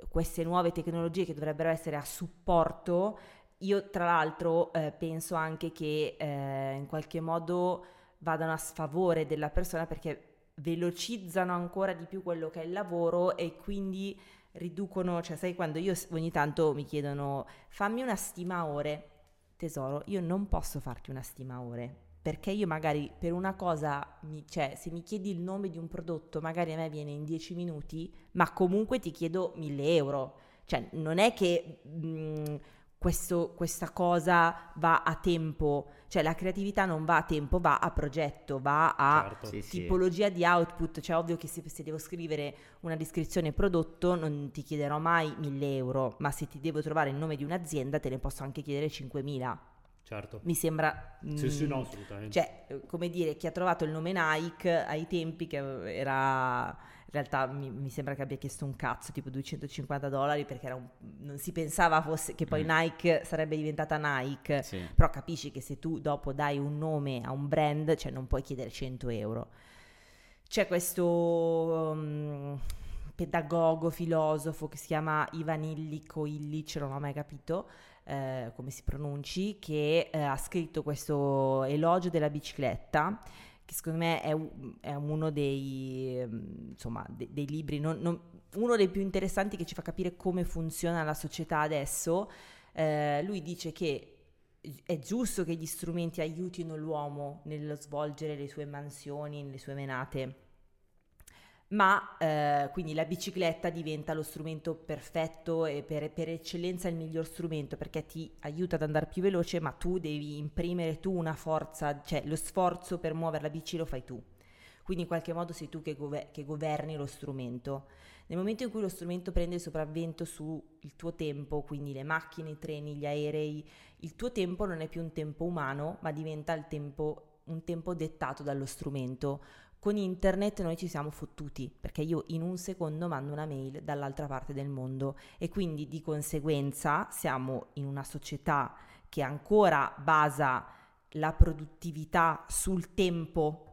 Speaker 1: queste nuove tecnologie che dovrebbero essere a supporto, io tra l'altro eh, penso anche che eh, in qualche modo vadano a sfavore della persona perché velocizzano ancora di più quello che è il lavoro e quindi riducono, cioè sai quando io ogni tanto mi chiedono fammi una stima ore, tesoro, io non posso farti una stima ore perché io magari per una cosa, mi- cioè se mi chiedi il nome di un prodotto, magari a me viene in 10 minuti, ma comunque ti chiedo 1000 euro. Cioè non è che mh, questo- questa cosa va a tempo, cioè la creatività non va a tempo, va a progetto, va a
Speaker 2: Certo.
Speaker 3: Sì, sì.
Speaker 1: tipologia di output, cioè ovvio che se, se devo scrivere una descrizione prodotto non ti chiederò mai 1000 euro, ma se ti devo trovare il nome di un'azienda te ne posso anche chiedere 5000.
Speaker 2: Certo.
Speaker 1: Mi sembra...
Speaker 2: Sì, sì,
Speaker 1: mm,
Speaker 2: no, assolutamente.
Speaker 1: Cioè, come dire, chi ha trovato il nome Nike ai tempi che era... In realtà mi, mi sembra che abbia chiesto un cazzo, tipo 250 dollari, perché era un- non si pensava fosse, che poi
Speaker 3: Mm.
Speaker 1: Nike sarebbe diventata Nike.
Speaker 3: Sì.
Speaker 1: Però capisci che se tu dopo dai un nome a un brand, cioè non puoi chiedere 100 euro. C'è questo um, pedagogo, filosofo che si chiama Ivan Illich o Illich, non ho mai capito eh, come si pronunci, che eh, ha scritto questo elogio della bicicletta che secondo me è, è uno dei, ehm, insomma, de- dei libri, non- non- uno dei più interessanti che ci fa capire come funziona la società adesso. Eh, lui dice che è giusto che gli strumenti aiutino l'uomo nello svolgere le sue mansioni, le sue menate, ma eh, quindi la bicicletta diventa lo strumento perfetto e per, per eccellenza il miglior strumento perché ti aiuta ad andare più veloce, ma tu devi imprimere tu una forza, cioè lo sforzo per muovere la bici lo fai tu. Quindi in qualche modo sei tu che, gover- che governi lo strumento. Nel momento in cui lo strumento prende il sopravvento sul tuo tempo, quindi le macchine, i treni, gli aerei, il tuo tempo non è più un tempo umano, ma diventa tempo, un tempo dettato dallo strumento. Con internet noi ci siamo fottuti, perché io in un secondo mando una mail dall'altra parte del mondo e quindi di conseguenza siamo in una società che ancora basa la produttività sul tempo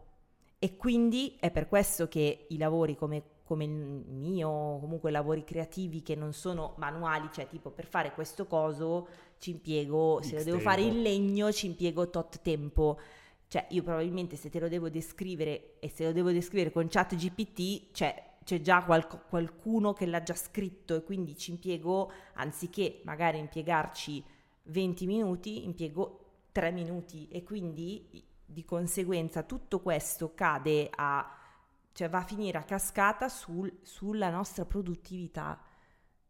Speaker 1: e quindi è per questo che i lavori come, come il mio, comunque lavori creativi che non sono manuali, cioè tipo per fare questo coso ci impiego, se
Speaker 2: X
Speaker 1: lo devo fare in
Speaker 2: tempo.
Speaker 1: legno ci impiego tot tempo. Cioè io probabilmente se te lo devo descrivere e se lo devo descrivere con chat GPT, cioè c'è già qualco- qualcuno che l'ha già scritto e quindi ci impiego, anziché magari impiegarci 20 minuti, impiego 3 minuti e quindi di conseguenza tutto questo cade a, cioè va a finire a cascata sul- sulla nostra produttività.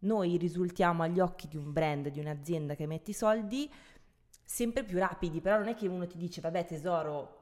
Speaker 1: Noi risultiamo agli occhi di un brand, di un'azienda che mette i soldi sempre più rapidi, però non è che uno ti dice vabbè tesoro,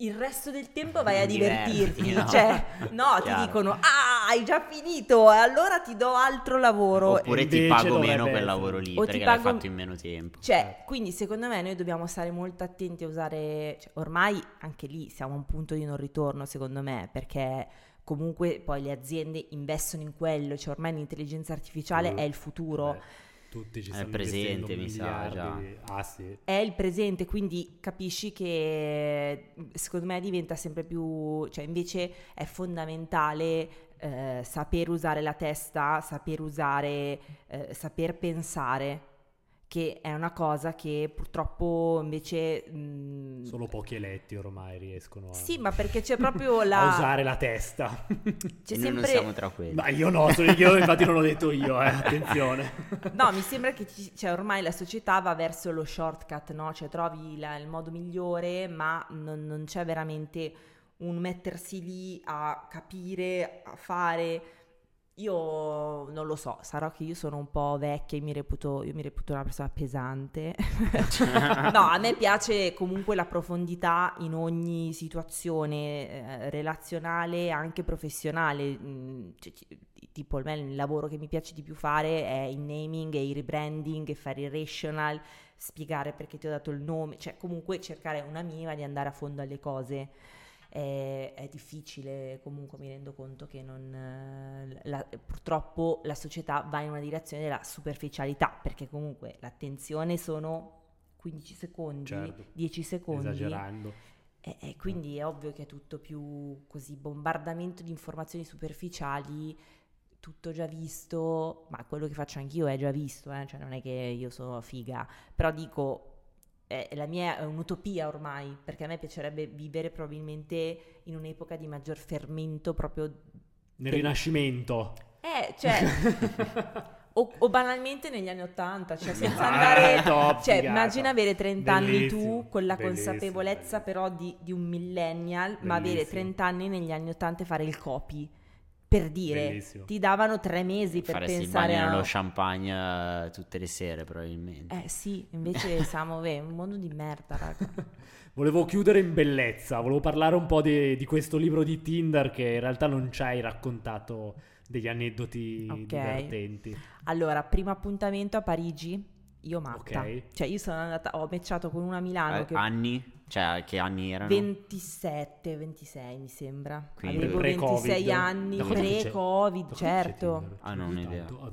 Speaker 1: il resto del tempo vai a divertirti,
Speaker 3: Diverti, no.
Speaker 1: cioè no, ti dicono ah hai già finito, allora ti do altro lavoro.
Speaker 3: Oppure ti pago meno quel
Speaker 2: essere.
Speaker 3: lavoro lì
Speaker 1: O ti
Speaker 3: perché l'hai
Speaker 1: pago-
Speaker 3: fatto in meno tempo.
Speaker 1: Cioè, quindi secondo me noi dobbiamo stare molto attenti a usare, cioè, ormai anche lì siamo a un punto di non ritorno secondo me, perché comunque poi le aziende investono in quello, cioè ormai l'intelligenza artificiale
Speaker 2: Mm.
Speaker 1: è il futuro.
Speaker 2: Beh, tutti ci
Speaker 3: È
Speaker 2: stanno
Speaker 3: presente,
Speaker 2: investendo
Speaker 3: mi sa,
Speaker 2: miliardi. Ah sì.
Speaker 1: È il presente, quindi capisci che secondo me diventa sempre più, cioè invece è fondamentale eh, saper usare la testa, saper usare, eh, saper pensare. Che è una cosa che purtroppo invece... mh,
Speaker 2: Solo pochi eletti ormai riescono a,
Speaker 1: Sì, ma perché c'è proprio
Speaker 2: a
Speaker 1: la...
Speaker 2: usare la testa.
Speaker 1: C'è
Speaker 3: Noi non
Speaker 1: sempre...
Speaker 3: siamo tra quelli.
Speaker 2: Ma io no, sono io infatti non l'ho detto io, eh, attenzione.
Speaker 1: No, mi sembra che ci- cioè, ormai la società va verso lo shortcut, no? Cioè trovi la- il modo migliore, ma non, non c'è veramente un mettersi lì a capire, a fare. Io non lo so, sarò che io sono un po' vecchia e mi reputo, mi reputo una persona pesante. no, a me piace comunque la profondità in ogni situazione eh, relazionale, anche professionale. Mm, cioè, ci- tipo, me il lavoro che mi piace di più fare è il naming e il rebranding, e fare il rational, spiegare perché ti ho dato il nome, cioè comunque cercare una minima di andare a fondo alle cose. È, è difficile, comunque mi rendo conto che non, eh, la- purtroppo la società va in una direzione della superficialità, perché comunque l'attenzione sono 15 secondi,
Speaker 2: Certo.
Speaker 1: 10 secondi.
Speaker 2: Esagerando.
Speaker 1: E, e quindi è ovvio che è tutto più così bombardamento di informazioni superficiali, tutto già visto, ma quello che faccio anch'io è già visto, eh, cioè non è che io sono figa, però dico, è, la mia è un'utopia ormai, perché a me piacerebbe vivere probabilmente in un'epoca di maggior fermento proprio...
Speaker 2: Nel
Speaker 1: Sì.
Speaker 2: rinascimento.
Speaker 1: Eh, cioè... O, o banalmente negli anni Ottanta, cioè senza
Speaker 2: Ah,
Speaker 1: andare...
Speaker 2: top,
Speaker 1: cioè,
Speaker 2: figata.
Speaker 1: immagina avere 30 anni
Speaker 2: Bellissimo,
Speaker 1: tu con la
Speaker 2: bellissimo,
Speaker 1: consapevolezza
Speaker 2: bellissimo.
Speaker 1: però di, di un millennial, ma avere
Speaker 2: Bellissimo.
Speaker 1: 30 anni negli anni 80 e fare il copy. Per dire,
Speaker 2: Bellissimo.
Speaker 1: ti davano tre mesi per
Speaker 3: Faresti il
Speaker 1: pensare
Speaker 3: bagno
Speaker 1: a...
Speaker 3: nello champagne eh, tutte le sere, probabilmente.
Speaker 1: Eh sì, invece siamo beh, un mondo di merda, raga.
Speaker 2: Volevo chiudere in bellezza, volevo parlare un po' di, di questo libro di Tinder che in realtà non ci hai raccontato degli aneddoti
Speaker 1: Ok.
Speaker 2: divertenti.
Speaker 1: Allora, primo appuntamento a Parigi, io matta.
Speaker 2: Ok.
Speaker 1: Cioè io sono andata, ho matchato con una a Milano
Speaker 3: Eh,
Speaker 1: che...
Speaker 3: Anni? Cioè, che anni erano?
Speaker 1: 27, 26 mi sembra.
Speaker 3: Quindi
Speaker 1: Avevo
Speaker 2: pre-Covid.
Speaker 1: 26 anni, pre-Covid, certo.
Speaker 3: Ah, non ho idea.
Speaker 2: Ah.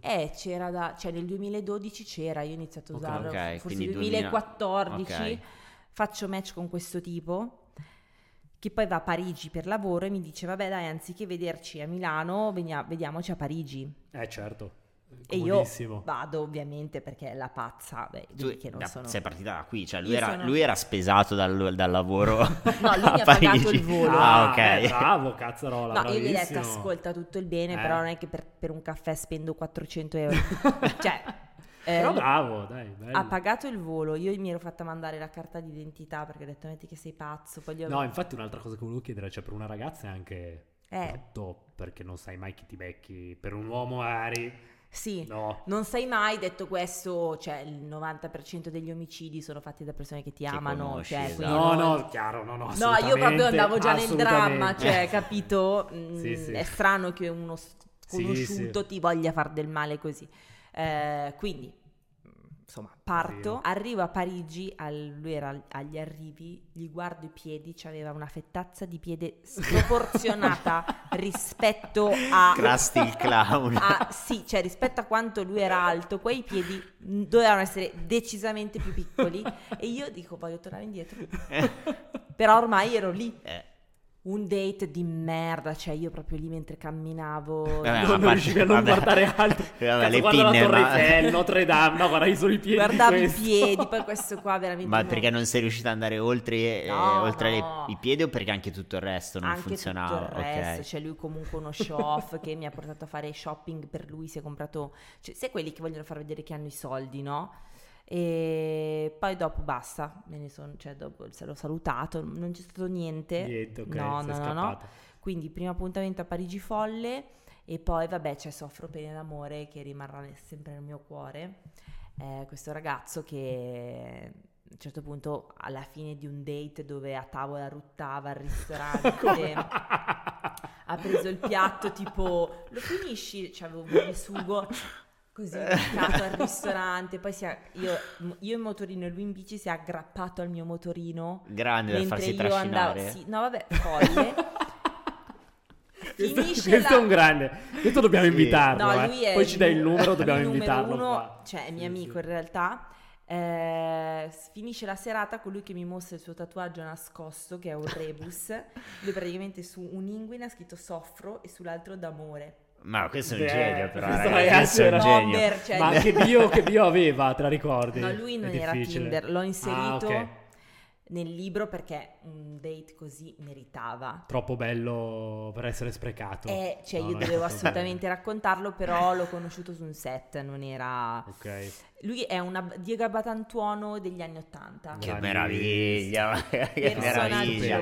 Speaker 1: Eh, c'era da, cioè nel 2012 c'era, io ho iniziato a usarlo,
Speaker 3: Ok,
Speaker 1: forse
Speaker 3: quindi
Speaker 1: 2014,
Speaker 3: 2000 ok.
Speaker 1: faccio match con questo tipo, che poi va a Parigi per lavoro e mi dice, vabbè dai, anziché vederci a Milano, venia- vediamoci a Parigi.
Speaker 2: Eh certo,
Speaker 1: E io vado ovviamente perché è la pazza, beh,
Speaker 3: Tu
Speaker 1: che non
Speaker 3: da-
Speaker 1: sono...
Speaker 3: sei partita da qui, cioè lui, era,
Speaker 1: sono-
Speaker 3: lui era spesato dal, dal lavoro.
Speaker 1: No, lui mi ha pagato il volo.
Speaker 3: Ah, ok.
Speaker 2: eh, bravo, cazzarola,
Speaker 1: No, io gli ho detto,
Speaker 2: bravissimo.
Speaker 1: ascolta tutto il bene,
Speaker 2: Eh.
Speaker 1: però non è che per, per un caffè spendo 400 euro. cioè, eh,
Speaker 2: Però bravo, dai, bello.
Speaker 1: ha pagato il volo, io mi ero fatta mandare la carta d'identità perché ho detto metti che sei pazzo, poi gli ho...
Speaker 2: No, infatti un'altra cosa che volevo chiedere, cioè per una ragazza è anche
Speaker 1: Eh.
Speaker 2: brutto, perché non sai mai chi ti becchi. Per un uomo magari,
Speaker 1: Sì,
Speaker 2: no.
Speaker 1: non sai mai, detto questo, cioè il 90% degli omicidi sono fatti da persone che ti
Speaker 3: Che
Speaker 1: amano,
Speaker 3: conosci,
Speaker 1: cioè,
Speaker 3: esatto.
Speaker 2: No,
Speaker 1: non-
Speaker 2: no, chiaro, no, no,
Speaker 1: No, io proprio andavo già nel dramma, cioè, capito? Mm,
Speaker 2: Sì, sì.
Speaker 1: È strano che uno sconosciuto
Speaker 2: sì.
Speaker 1: ti voglia far del male così. Eh, quindi, insomma, parto,
Speaker 2: Sì.
Speaker 1: arrivo a Parigi, al- lui era agli arrivi, gli guardo i piedi, c'aveva una fettazza di piede sproporzionata rispetto a...
Speaker 3: Krusty il clown.
Speaker 1: a- sì, cioè rispetto a quanto lui era alto, quei piedi dovevano essere decisamente più piccoli e io dico voglio tornare indietro. Però ormai ero lì.
Speaker 3: Eh,
Speaker 1: Un date di merda, cioè io proprio lì mentre camminavo.
Speaker 3: Vabbè,
Speaker 2: non,
Speaker 3: parte-
Speaker 2: riuscivi a non
Speaker 3: vabbè.
Speaker 2: guardare altro.
Speaker 3: Vabbè, le
Speaker 2: guarda
Speaker 3: pinne,
Speaker 2: la Torre
Speaker 3: ma-
Speaker 2: Eiffel, Notre Dame, no, guardavi solo i piedi. di
Speaker 1: Guardavo i piedi, poi questo qua veramente.
Speaker 3: Ma
Speaker 1: no.
Speaker 3: perché non sei riuscita ad andare oltre, eh,
Speaker 1: No,
Speaker 3: oltre le-
Speaker 1: no.
Speaker 3: i piedi o perché anche tutto il resto non
Speaker 1: Anche
Speaker 3: funzionava?
Speaker 1: tutto il resto,
Speaker 3: Ok.
Speaker 1: cioè lui comunque uno show off che mi ha portato a fare shopping per lui, si è comprato, cioè sai quelli che vogliono far vedere che hanno i soldi, no? E poi dopo basta, me ne sono, cioè dopo se l'ho salutato, non c'è stato niente.
Speaker 2: Niente, ok,
Speaker 1: no, no, no, no. Quindi primo appuntamento a Parigi Folle e poi vabbè c'è Soffro pene d'amore che rimarrà sempre nel mio cuore. Eh, questo ragazzo che a un certo punto alla fine di un date dove a tavola ruttava al ristorante ha preso il piatto tipo lo finisci? Cioè avevo un sugo così buttato al ristorante poi è- io, io in motorino e lui in bici si è aggrappato al mio motorino
Speaker 3: Grande da farsi
Speaker 1: io
Speaker 3: trascinare.
Speaker 1: andavo sì, no vabbè folle
Speaker 2: Questo,
Speaker 1: finisce
Speaker 2: questo
Speaker 1: la-
Speaker 2: è un grande. Questo dobbiamo
Speaker 3: Sì.
Speaker 2: invitarlo.
Speaker 1: No,
Speaker 2: eh. Poi ci dai il numero, dobbiamo
Speaker 1: il
Speaker 2: invitarlo.
Speaker 1: uno,
Speaker 2: qua.
Speaker 1: cioè è mio
Speaker 2: Sì,
Speaker 1: amico in realtà. Eh, finisce la serata con lui che mi mostra il suo tatuaggio nascosto che è un rebus. lui praticamente su un'inguina ha scritto soffro e sull'altro d'amore.
Speaker 3: Ma questo è un
Speaker 2: Beh,
Speaker 3: genio, però,
Speaker 2: questo
Speaker 3: ragazzi,
Speaker 2: ragazzi
Speaker 3: questo è un genio.
Speaker 1: Bomber, cioè-
Speaker 2: Ma che bio, che bio aveva, te la ricordi?
Speaker 1: No, lui non
Speaker 2: È
Speaker 1: era
Speaker 2: difficile.
Speaker 1: Tinder, l'ho inserito
Speaker 2: Ah, ok.
Speaker 1: Nel libro perché un date così meritava.
Speaker 2: Troppo bello per essere sprecato.
Speaker 1: Eh, cioè
Speaker 2: No,
Speaker 1: io dovevo assolutamente raccontarlo, però l'ho conosciuto su un set, non era...
Speaker 2: bene. Ok.
Speaker 1: Lui è una Diego Abatantuono degli anni Ottanta.
Speaker 3: Che meraviglia, che meraviglia.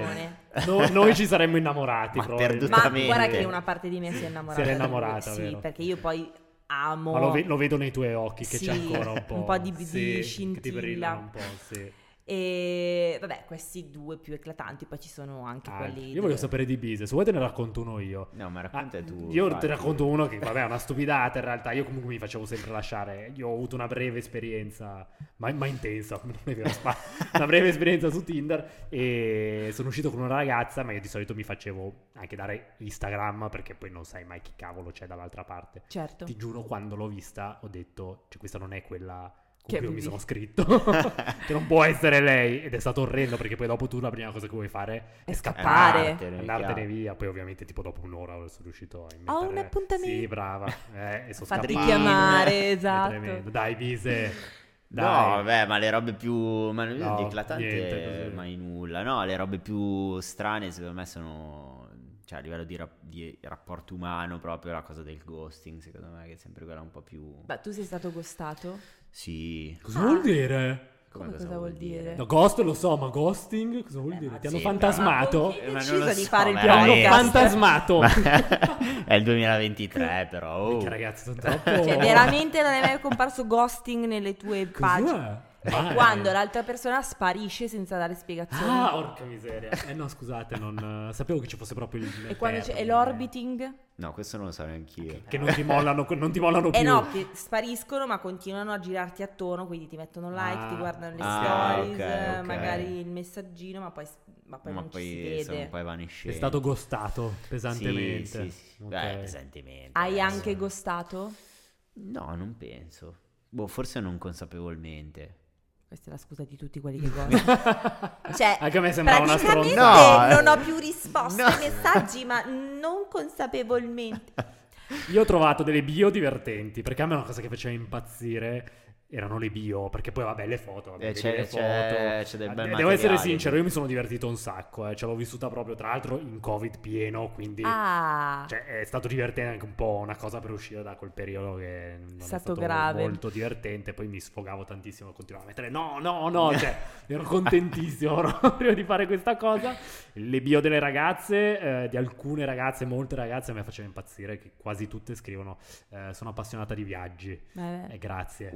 Speaker 2: No- noi ci saremmo innamorati
Speaker 3: Ma.
Speaker 1: Ma guarda che una parte di me si è innamorata.
Speaker 2: Si era innamorata,
Speaker 1: Sì,
Speaker 2: vero?
Speaker 1: perché io poi amo...
Speaker 2: Ma lo, ve- lo vedo nei tuoi occhi che
Speaker 1: Sì,
Speaker 2: c'è ancora un po'.
Speaker 1: un po' di- di
Speaker 2: sì, che ti
Speaker 1: scintilla.
Speaker 2: brillano un po', sì.
Speaker 1: E vabbè, questi due più eclatanti, poi ci sono anche
Speaker 2: Ah,
Speaker 1: quelli...
Speaker 2: io voglio
Speaker 1: dove-
Speaker 2: sapere di Bise, se vuoi te ne racconto uno io.
Speaker 3: No, ma
Speaker 2: Ah,
Speaker 3: racconta tu.
Speaker 2: io te ne racconto uno che vabbè è una stupidata in realtà io comunque mi facevo sempre lasciare io ho avuto una breve esperienza ma, ma intensa non è vero spa- una breve esperienza su Tinder e sono uscito con una ragazza ma io di solito mi facevo anche dare Instagram perché poi non sai mai chi cavolo c'è dall'altra parte
Speaker 1: Certo.
Speaker 2: ti giuro quando l'ho vista ho detto cioè questa non è quella con
Speaker 1: Che
Speaker 2: cui io mi sono scritto che non può essere lei ed è stato orrendo perché poi dopo tu la prima cosa che vuoi fare è scappare andartene
Speaker 3: chiaro.
Speaker 2: via. Poi, ovviamente, tipo dopo un'ora sono riuscito a inventare.
Speaker 1: un appuntamento.
Speaker 2: Sì, brava. Eh, e sono
Speaker 1: Fatti chiamare, esatto.
Speaker 2: Dai, Bise.
Speaker 3: No,
Speaker 2: Dai.
Speaker 3: vabbè, ma le robe più. Ma non
Speaker 2: No,
Speaker 3: eclatante
Speaker 2: niente
Speaker 3: mai nulla. No, le robe più strane, secondo me, sono. Cioè, a livello di, rap- di rapporto umano, proprio la cosa del ghosting, secondo me, che è sempre quella un po' più.
Speaker 1: Ma tu sei stato ghostato?
Speaker 3: Sì.
Speaker 2: Cosa
Speaker 1: Ah.
Speaker 2: vuol dire?
Speaker 1: Come cosa vuol dire?
Speaker 2: No, ghost lo so, ma ghosting cosa vuol
Speaker 1: Eh,
Speaker 2: dire? Ti hanno
Speaker 3: sì,
Speaker 2: fantasmato?
Speaker 3: Eh,
Speaker 1: ha
Speaker 3: ma non
Speaker 1: deciso di fare il
Speaker 2: Ti hanno fantasmato.
Speaker 3: è il 2023, però. oh.
Speaker 2: Minchia, ragazzi, sono troppo...
Speaker 1: Cioè, veramente non è mai comparso ghosting nelle tue pagine?
Speaker 2: Cos'è?
Speaker 1: È
Speaker 2: Mai.
Speaker 1: quando l'altra persona sparisce senza dare spiegazioni.
Speaker 2: Ah, orca miseria. Eh no, scusate, non eh, sapevo che ci fosse proprio il
Speaker 1: e quando c'è è
Speaker 2: termine.
Speaker 1: l'orbiting?
Speaker 3: No, questo non lo so neanch'io.
Speaker 2: Che non ti mollano, non ti mollano più.
Speaker 1: Eh no, che spariscono ma continuano a girarti attorno, quindi ti mettono like,
Speaker 2: Ah.
Speaker 1: ti guardano le
Speaker 3: Ah,
Speaker 1: stories,
Speaker 3: ok, ok.
Speaker 1: magari il messaggino, ma poi, ma poi
Speaker 3: Ma
Speaker 1: non ci
Speaker 3: poi
Speaker 1: si
Speaker 3: sono
Speaker 1: vede.
Speaker 3: un po'
Speaker 2: È stato ghostato
Speaker 3: Sì,
Speaker 2: pesantemente.
Speaker 3: sì, sì.
Speaker 2: Ok.
Speaker 3: Beh, pesantemente.
Speaker 1: Hai
Speaker 3: adesso.
Speaker 1: anche ghostato?
Speaker 3: No, non penso. Boh, forse non consapevolmente.
Speaker 1: Questa è la scusa di tutti quelli che ghostano. cioè,
Speaker 2: Anche a me sembrava una
Speaker 1: praticamente
Speaker 3: stronzata. No,
Speaker 1: non ho più risposte
Speaker 3: no.
Speaker 1: ai messaggi, ma non consapevolmente.
Speaker 2: Io ho trovato delle bio divertenti, perché a me una cosa che faceva impazzire erano le bio, perché poi vabbè le foto, vabbè,
Speaker 3: Eh, c'è-
Speaker 2: le
Speaker 3: c'è-
Speaker 2: foto.
Speaker 3: c'è del
Speaker 2: Eh,
Speaker 3: bel
Speaker 2: Devo essere sincero, io mi sono divertito un sacco, eh, ce l'ho vissuta proprio tra l'altro in Covid pieno, quindi
Speaker 1: Ah,
Speaker 2: cioè, è stato divertente anche un po' una cosa per uscire da quel periodo che non è
Speaker 1: Stato
Speaker 2: stato
Speaker 1: grave.
Speaker 2: molto divertente, poi mi sfogavo tantissimo, continuavo a mettere no, no, no, cioè ero contentissimo proprio di fare questa cosa. Le bio delle ragazze, eh, di alcune ragazze, molte ragazze, mi faceva impazzire, che quasi tutte scrivono eh, sono appassionata di viaggi.
Speaker 1: vabbè.
Speaker 2: Eh, grazie.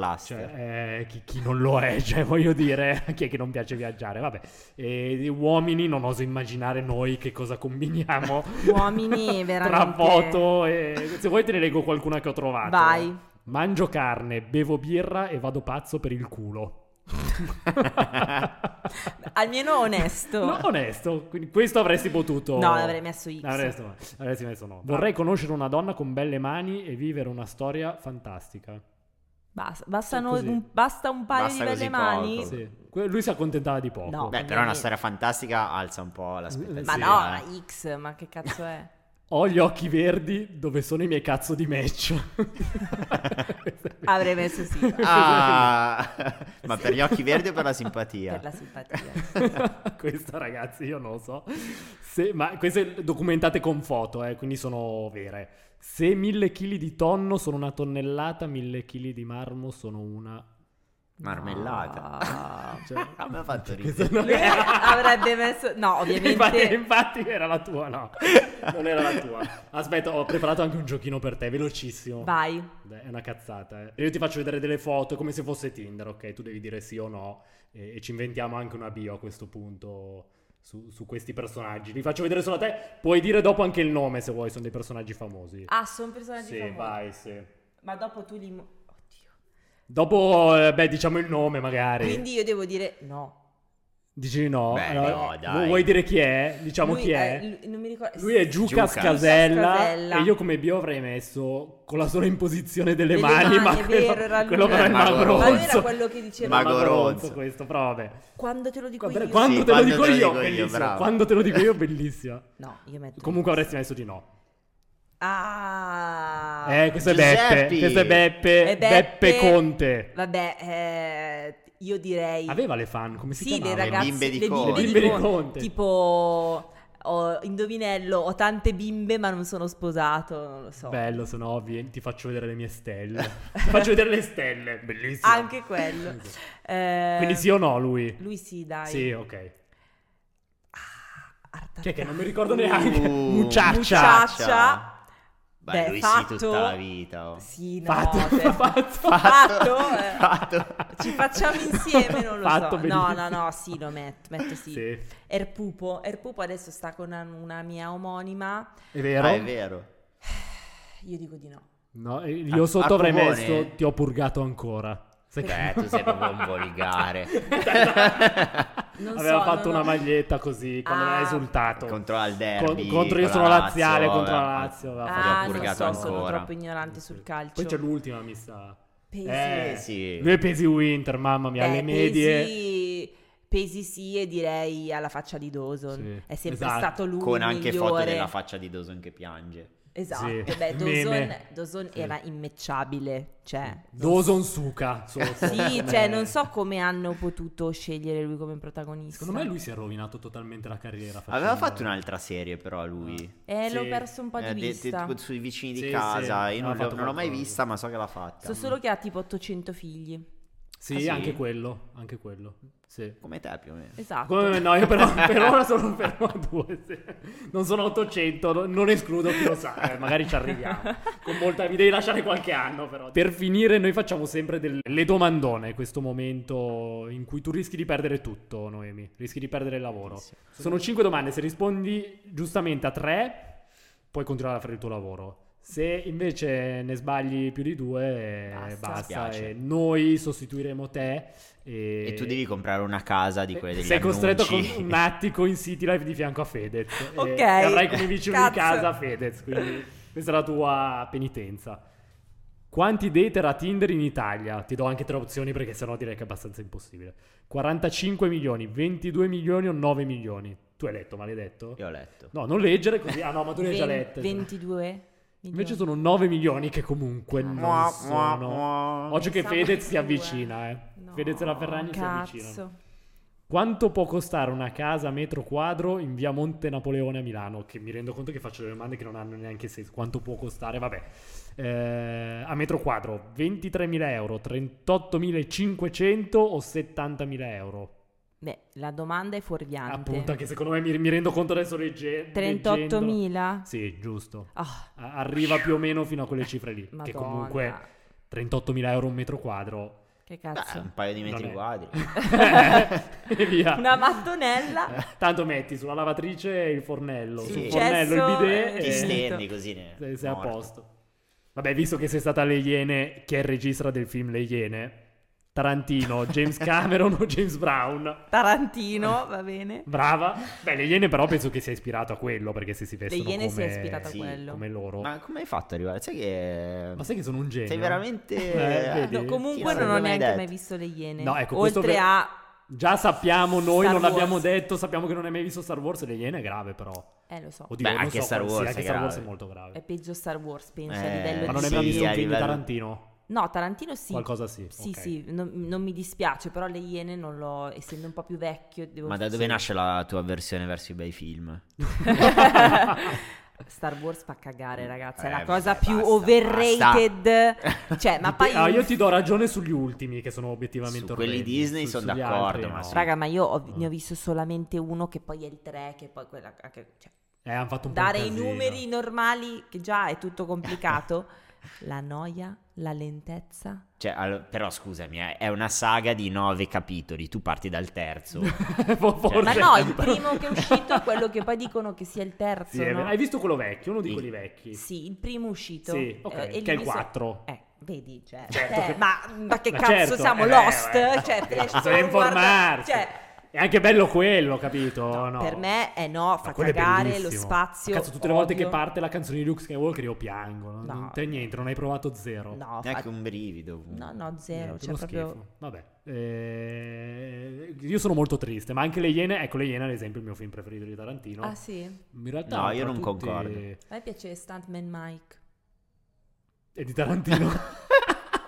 Speaker 3: Wanderlust.
Speaker 2: Cioè, eh, chi, chi non lo è, cioè, voglio dire, chi è che non piace viaggiare? Vabbè, e di uomini non oso immaginare noi che cosa combiniamo
Speaker 1: uomini veramente...
Speaker 2: tra foto e... Se vuoi te ne leggo qualcuna che ho trovato.
Speaker 1: Vai.
Speaker 2: Mangio carne, bevo birra e vado pazzo per il culo.
Speaker 1: Almeno onesto.
Speaker 2: No, onesto, quindi questo avresti potuto...
Speaker 1: No, l'avrei messo X.
Speaker 2: Avresti, avresti messo no. Vorrei conoscere una donna con belle mani e vivere una storia fantastica.
Speaker 1: Basta, bastano un, basta un paio
Speaker 3: Basta
Speaker 1: di belle mani.
Speaker 2: Sì. Que- Lui si accontentava di poco.
Speaker 1: No.
Speaker 3: Beh, però una storia fantastica alza un po' l'aspettativa.
Speaker 1: Ma no, ma X, ma che cazzo è?
Speaker 2: Ho gli occhi verdi dove sono i miei cazzo di match.
Speaker 1: Avrei messo sì,
Speaker 3: Ah, ma per gli occhi verdi o per la simpatia?
Speaker 1: per la simpatia.
Speaker 2: Questa ragazzi io non lo so. Se- ma queste documentate con foto, eh, quindi sono vere. Se mille chili di tonno sono una tonnellata, mille chili di marmo sono una...
Speaker 3: Marmellata.
Speaker 1: No.
Speaker 2: Cioè,
Speaker 3: A me ha fatto
Speaker 2: questo
Speaker 3: ridere.
Speaker 2: è-
Speaker 1: avrebbe messo... No,
Speaker 2: infatti,
Speaker 1: ovviamente...
Speaker 2: infatti era la tua, no. Non era la tua. Aspetta, ho preparato anche un giochino per te, velocissimo.
Speaker 1: Vai.
Speaker 2: Beh, È una cazzata. Eh. Io ti faccio vedere delle foto come se fosse Tinder, ok? Tu devi dire sì o no. E, e ci inventiamo anche una bio a questo punto su, su questi personaggi. Li faccio vedere solo a te. Puoi dire dopo anche il nome se vuoi, sono dei personaggi famosi.
Speaker 1: Ah, sono personaggi
Speaker 2: sì,
Speaker 1: famosi.
Speaker 2: vai, sì.
Speaker 1: Ma dopo tu li... Oddio.
Speaker 2: Dopo, eh, beh, diciamo il nome magari.
Speaker 1: Quindi io devo dire no.
Speaker 2: Dici no?
Speaker 3: Beh,
Speaker 2: Allora,
Speaker 3: no, dai.
Speaker 2: Vuoi dire chi è? Diciamo
Speaker 1: Lui
Speaker 2: chi è?
Speaker 1: lui- non mi ricordo...
Speaker 2: Lui è Giuca
Speaker 3: Giuca.
Speaker 2: Scasella,
Speaker 1: Scasella.
Speaker 2: e io come bio avrei messo con la sola imposizione delle,
Speaker 1: Delle
Speaker 2: mani,
Speaker 1: mani,
Speaker 2: ma
Speaker 1: è
Speaker 2: quello,
Speaker 1: vero, era lui.
Speaker 2: quello è il
Speaker 3: Mago
Speaker 2: Mago
Speaker 3: Ronzo.
Speaker 1: Ma lui era quello che diceva...
Speaker 3: Mago
Speaker 2: Mago
Speaker 3: Ronzo.
Speaker 2: Questo, però vabbè.
Speaker 1: Quando te lo dico
Speaker 2: Quando,
Speaker 1: io...
Speaker 2: quando
Speaker 3: Sì,
Speaker 2: te lo
Speaker 3: quando
Speaker 2: dico
Speaker 3: te lo
Speaker 2: io,
Speaker 3: dico io,
Speaker 2: bellissimo.
Speaker 3: bravo.
Speaker 2: Quando te lo dico io, bellissima.
Speaker 1: No, io metto...
Speaker 2: Comunque avresti messo di no.
Speaker 1: Ah,
Speaker 2: Eh, questo è
Speaker 3: Giuseppe.
Speaker 2: Beppe. Questo è Beppe.
Speaker 1: E
Speaker 2: Beppe, Conte.
Speaker 1: Vabbè, eh, io direi...
Speaker 2: Aveva le fan, come si
Speaker 1: sì, le
Speaker 2: chiamavano?
Speaker 1: ragazze,
Speaker 3: bimbe di
Speaker 1: le
Speaker 3: Conte.
Speaker 1: bimbe di
Speaker 2: Bimbe di
Speaker 1: Conte.
Speaker 2: Conte.
Speaker 1: Tipo, ho, indovinello, ho tante bimbe ma non sono sposato, non lo so.
Speaker 2: Bello, sono ovvi. Ti faccio vedere le mie stelle. Ti faccio vedere le stelle. Bellissimo.
Speaker 1: Anche quello. Eh,
Speaker 2: Quindi sì o no lui?
Speaker 1: Lui sì, dai.
Speaker 2: Sì, ok.
Speaker 1: Art
Speaker 2: Chi è che non mi ricordo neanche?
Speaker 3: Uh,
Speaker 2: Mucciaccia.
Speaker 1: Mucciaccia.
Speaker 3: Beh,
Speaker 1: Beh,
Speaker 3: lui
Speaker 1: fatto-
Speaker 3: sì tutta la vita. oh.
Speaker 1: Sì, no,
Speaker 2: Fatto,
Speaker 1: cioè,
Speaker 2: fatto.
Speaker 1: fatto, eh.
Speaker 3: Fatto.
Speaker 1: Ci facciamo insieme, non lo
Speaker 2: Fatto
Speaker 1: so. No,
Speaker 2: benissimo.
Speaker 1: no, no, sì, lo metto, metto sì.
Speaker 2: Sì,
Speaker 1: Erpupo, Erpupo adesso sta con una, una mia omonima.
Speaker 2: è vero?
Speaker 3: Ah, è vero.
Speaker 1: Io dico di no.
Speaker 2: No, eh, io sotto avrei messo ti ho purgato ancora.
Speaker 3: Beh, tu sei proprio un volgare.
Speaker 1: Non
Speaker 2: Aveva
Speaker 1: so,
Speaker 2: fatto
Speaker 1: non
Speaker 2: una
Speaker 1: ho-
Speaker 2: maglietta così quando
Speaker 1: Ah.
Speaker 2: aveva esultato.
Speaker 3: contro al
Speaker 2: Con-
Speaker 3: derby.
Speaker 2: contro io
Speaker 3: con
Speaker 2: sono
Speaker 3: la
Speaker 2: laziale, contro la Lazio. aveva
Speaker 1: Ah,
Speaker 2: fatto-
Speaker 1: non
Speaker 3: purgato
Speaker 1: so, sono
Speaker 3: ancora.
Speaker 1: troppo ignorante sul calcio.
Speaker 2: Poi c'è l'ultima, mi sa.
Speaker 1: Pesi.
Speaker 2: Eh,
Speaker 3: sì.
Speaker 2: È Pesi Winter, mamma mia,
Speaker 1: Beh,
Speaker 2: alle medie.
Speaker 1: Pesi, pesi sì e direi alla faccia di Dawson.
Speaker 2: Sì,
Speaker 1: È sempre
Speaker 2: esatto.
Speaker 1: stato lui
Speaker 3: Con
Speaker 1: il
Speaker 3: anche foto
Speaker 1: migliore.
Speaker 3: della faccia di Dawson che piange.
Speaker 1: Esatto,
Speaker 2: Sì,
Speaker 1: beh. Dawson, Dawson era immatchabile, cioè...
Speaker 2: Dawson Suka. so- so-
Speaker 1: Sì, cioè non so come hanno potuto scegliere lui come protagonista.
Speaker 2: Secondo me lui si è rovinato totalmente la carriera.
Speaker 3: Aveva
Speaker 2: facendo-
Speaker 3: fatto un'altra serie però lui.
Speaker 1: Eh, l'ho
Speaker 2: Sì.
Speaker 1: perso un po' di
Speaker 3: Eh, de- de-
Speaker 1: vista.
Speaker 3: tipo sui vicini
Speaker 2: Sì,
Speaker 3: di
Speaker 2: sì,
Speaker 3: casa. Io non,
Speaker 2: aveva
Speaker 3: l'ho- non l'ho mai vista, ma so che l'ha fatta.
Speaker 1: So solo che ha tipo 800 figli.
Speaker 2: Sì,
Speaker 3: Ah, sì?
Speaker 2: anche quello, anche quello. Sì.
Speaker 3: Come te più o meno.
Speaker 1: Esatto.
Speaker 2: Come- no, io per, per ora sono fermo a due. sì. Non sono 800, no- non escludo chi lo sa, eh, magari ci arriviamo. Con molta, mi devi lasciare qualche anno però. Per finire noi facciamo sempre delle domandone, questo momento in cui tu rischi di perdere tutto, Noemi, rischi di perdere il lavoro.
Speaker 3: Bellissimo.
Speaker 2: Sono cinque domande, se rispondi giustamente a tre puoi continuare a fare il tuo lavoro. Se invece ne sbagli più di due, eh,
Speaker 1: Basta.
Speaker 2: basta. E noi sostituiremo te. E,
Speaker 3: E tu devi comprare una casa di quelle degli
Speaker 2: sei costretto con
Speaker 3: annunci.
Speaker 2: un attico in City Life di fianco a Fedez.
Speaker 1: Ok.
Speaker 2: E, avrai come vicino di
Speaker 1: Cazzo.
Speaker 2: casa Fedez. Quindi questa è la tua penitenza. Quanti dater a Tinder in Italia? Ti do anche tre opzioni perché sennò direi che è abbastanza impossibile. 45 milioni, 22 milioni o 9 milioni? Tu hai letto, maledetto?
Speaker 3: Io ho letto.
Speaker 2: No, non leggere così. Ah no, ma tu le hai già lette.
Speaker 1: 22?
Speaker 2: Invece sono 9 milioni che comunque non
Speaker 3: Mua, mua,
Speaker 2: sono...
Speaker 3: mua.
Speaker 2: Oggi che Fedez si
Speaker 1: 22.
Speaker 2: avvicina, eh.
Speaker 1: No,
Speaker 2: Fedez e la Ferragni si
Speaker 1: cazzo.
Speaker 2: avvicinano. Quanto può costare una casa a metro quadro in via Monte Napoleone a Milano? Che mi rendo conto che faccio delle domande che non hanno neanche senso. Quanto può costare? Vabbè. Eh, a metro quadro 23.000 euro, 38.500 o 70.000 euro?
Speaker 1: Beh, la domanda è fuorviante.
Speaker 2: Appunto, anche secondo me mi, mi rendo conto adesso legge, leggendo.
Speaker 1: 38.000?
Speaker 2: Sì, giusto. A- Arriva più o meno fino a quelle cifre lì. Che
Speaker 1: Madonna.
Speaker 2: comunque 38.000 euro un metro quadro.
Speaker 1: che
Speaker 3: Beh,
Speaker 1: cazzo.
Speaker 3: un paio di metri quadri.
Speaker 2: e via.
Speaker 1: Una mattonella.
Speaker 2: Tanto metti sulla lavatrice il fornello,
Speaker 3: Sì.
Speaker 2: sul
Speaker 3: Il
Speaker 2: fornello il bidet
Speaker 1: e-
Speaker 3: Ti
Speaker 2: e
Speaker 3: stendi così ne
Speaker 2: sei, sei a posto. Vabbè, visto che sei stata alle Iene, chi è il regista del film Le Iene? Tarantino, James Cameron o James Brown?
Speaker 1: Tarantino, va bene.
Speaker 2: Brava. Beh, Le Iene però penso che sia ispirato a quello, perché se si vestono
Speaker 1: Iene si è
Speaker 2: come,
Speaker 1: ispirato a
Speaker 3: Sì,
Speaker 1: quello.
Speaker 2: come loro. Ma...
Speaker 3: Ma come hai fatto ad arrivare? Sai che...
Speaker 2: sai che sono un genio?
Speaker 3: Sei veramente...
Speaker 2: Eh, vedi?
Speaker 1: No, comunque non
Speaker 3: l'avrebbe
Speaker 1: ho neanche
Speaker 3: detto?
Speaker 1: mai visto le Iene.
Speaker 2: No, ecco, questo
Speaker 1: Oltre
Speaker 2: per-
Speaker 1: a...
Speaker 2: Già sappiamo, noi
Speaker 1: Star
Speaker 2: non l'abbiamo
Speaker 1: Wars.
Speaker 2: detto, sappiamo che non hai mai visto Star Wars e Le Iene è grave però.
Speaker 1: Eh, lo so.
Speaker 2: Oddio,
Speaker 3: Beh,
Speaker 2: non
Speaker 3: anche
Speaker 2: so
Speaker 3: Star
Speaker 2: qual- sì,
Speaker 3: Wars
Speaker 2: anche
Speaker 3: è
Speaker 2: Star Wars è molto grave.
Speaker 1: È peggio Star Wars, penso,
Speaker 3: Eh,
Speaker 1: a livello
Speaker 2: Ma non
Speaker 1: di...
Speaker 2: hai mai visto un
Speaker 3: a
Speaker 2: film di Tarantino?
Speaker 1: No, Tarantino sì.
Speaker 2: Qualcosa sì.
Speaker 1: Sì,
Speaker 2: ok.
Speaker 1: sì, non, non mi dispiace, però le Iene non l'ho... Essendo un po' più vecchio, devo...
Speaker 3: Ma da dove
Speaker 1: sì.
Speaker 3: nasce la tua avversione verso i bei film?
Speaker 1: Star Wars fa cagare, ragazzi. È
Speaker 3: Eh,
Speaker 1: la cosa
Speaker 3: basta,
Speaker 1: più
Speaker 3: basta.
Speaker 1: overrated. Cioè, ma poi...
Speaker 2: Ah, io ti do ragione sugli ultimi che sono obiettivamente
Speaker 3: Su quelli. Disney
Speaker 2: Su-
Speaker 3: sono d'accordo,
Speaker 2: altri
Speaker 3: ma
Speaker 2: no.
Speaker 3: sì.
Speaker 1: Raga, ma io ho- ne ho visto solamente uno che poi è il 3, che poi quella... che- cioè,
Speaker 2: Eh, hanno fatto un po'
Speaker 1: dare i numeri normali, che già è tutto complicato. la noia, la lentezza.
Speaker 3: Cioè, allo- però scusami, eh, è una saga di nove capitoli, tu parti dal terzo.
Speaker 2: Forse-
Speaker 1: Ma no, il primo che è uscito è quello che poi dicono che sia il terzo,
Speaker 2: Sì,
Speaker 1: no?
Speaker 2: Hai visto quello vecchio? Uno di
Speaker 3: Sì.
Speaker 2: quelli vecchi.
Speaker 1: Sì, il primo uscito.
Speaker 2: Sì,
Speaker 1: Eh, e lì
Speaker 2: che è il
Speaker 1: mi so-
Speaker 2: 4.
Speaker 1: Eh, vedi, cioè,
Speaker 2: Certo
Speaker 1: eh,
Speaker 2: che-
Speaker 1: ma, ma che
Speaker 2: Ma
Speaker 1: cazzo
Speaker 2: certo,
Speaker 1: siamo
Speaker 2: eh
Speaker 1: Lost?
Speaker 2: eh,
Speaker 1: cioè,
Speaker 2: eh,
Speaker 1: flash
Speaker 2: bisogna informarsi.
Speaker 1: Cioè,
Speaker 2: È anche bello quello, capito? No,
Speaker 1: Per me è no, fa
Speaker 2: quello è
Speaker 1: cagare lo spazio.
Speaker 2: Cazzo, tutte le volte che
Speaker 1: odio.
Speaker 2: parte la canzone di Luke Skywalker io piango. No?
Speaker 1: No.
Speaker 2: Non te niente, non hai provato zero.
Speaker 1: No,
Speaker 3: Neanche
Speaker 1: fa-
Speaker 3: un brivido.
Speaker 1: no, no, zero.
Speaker 2: Niente,
Speaker 1: Cioè,
Speaker 2: uno
Speaker 1: proprio...
Speaker 2: schifo. Vabbè. Eh, io sono molto triste, ma anche Le Iene, ecco Le Iene ad esempio è il mio film preferito di Tarantino.
Speaker 1: Ah, sì.
Speaker 2: In realtà
Speaker 3: No, io non
Speaker 2: tutti-
Speaker 3: concordo.
Speaker 1: A me piace Stuntman Mike.
Speaker 2: È di Tarantino.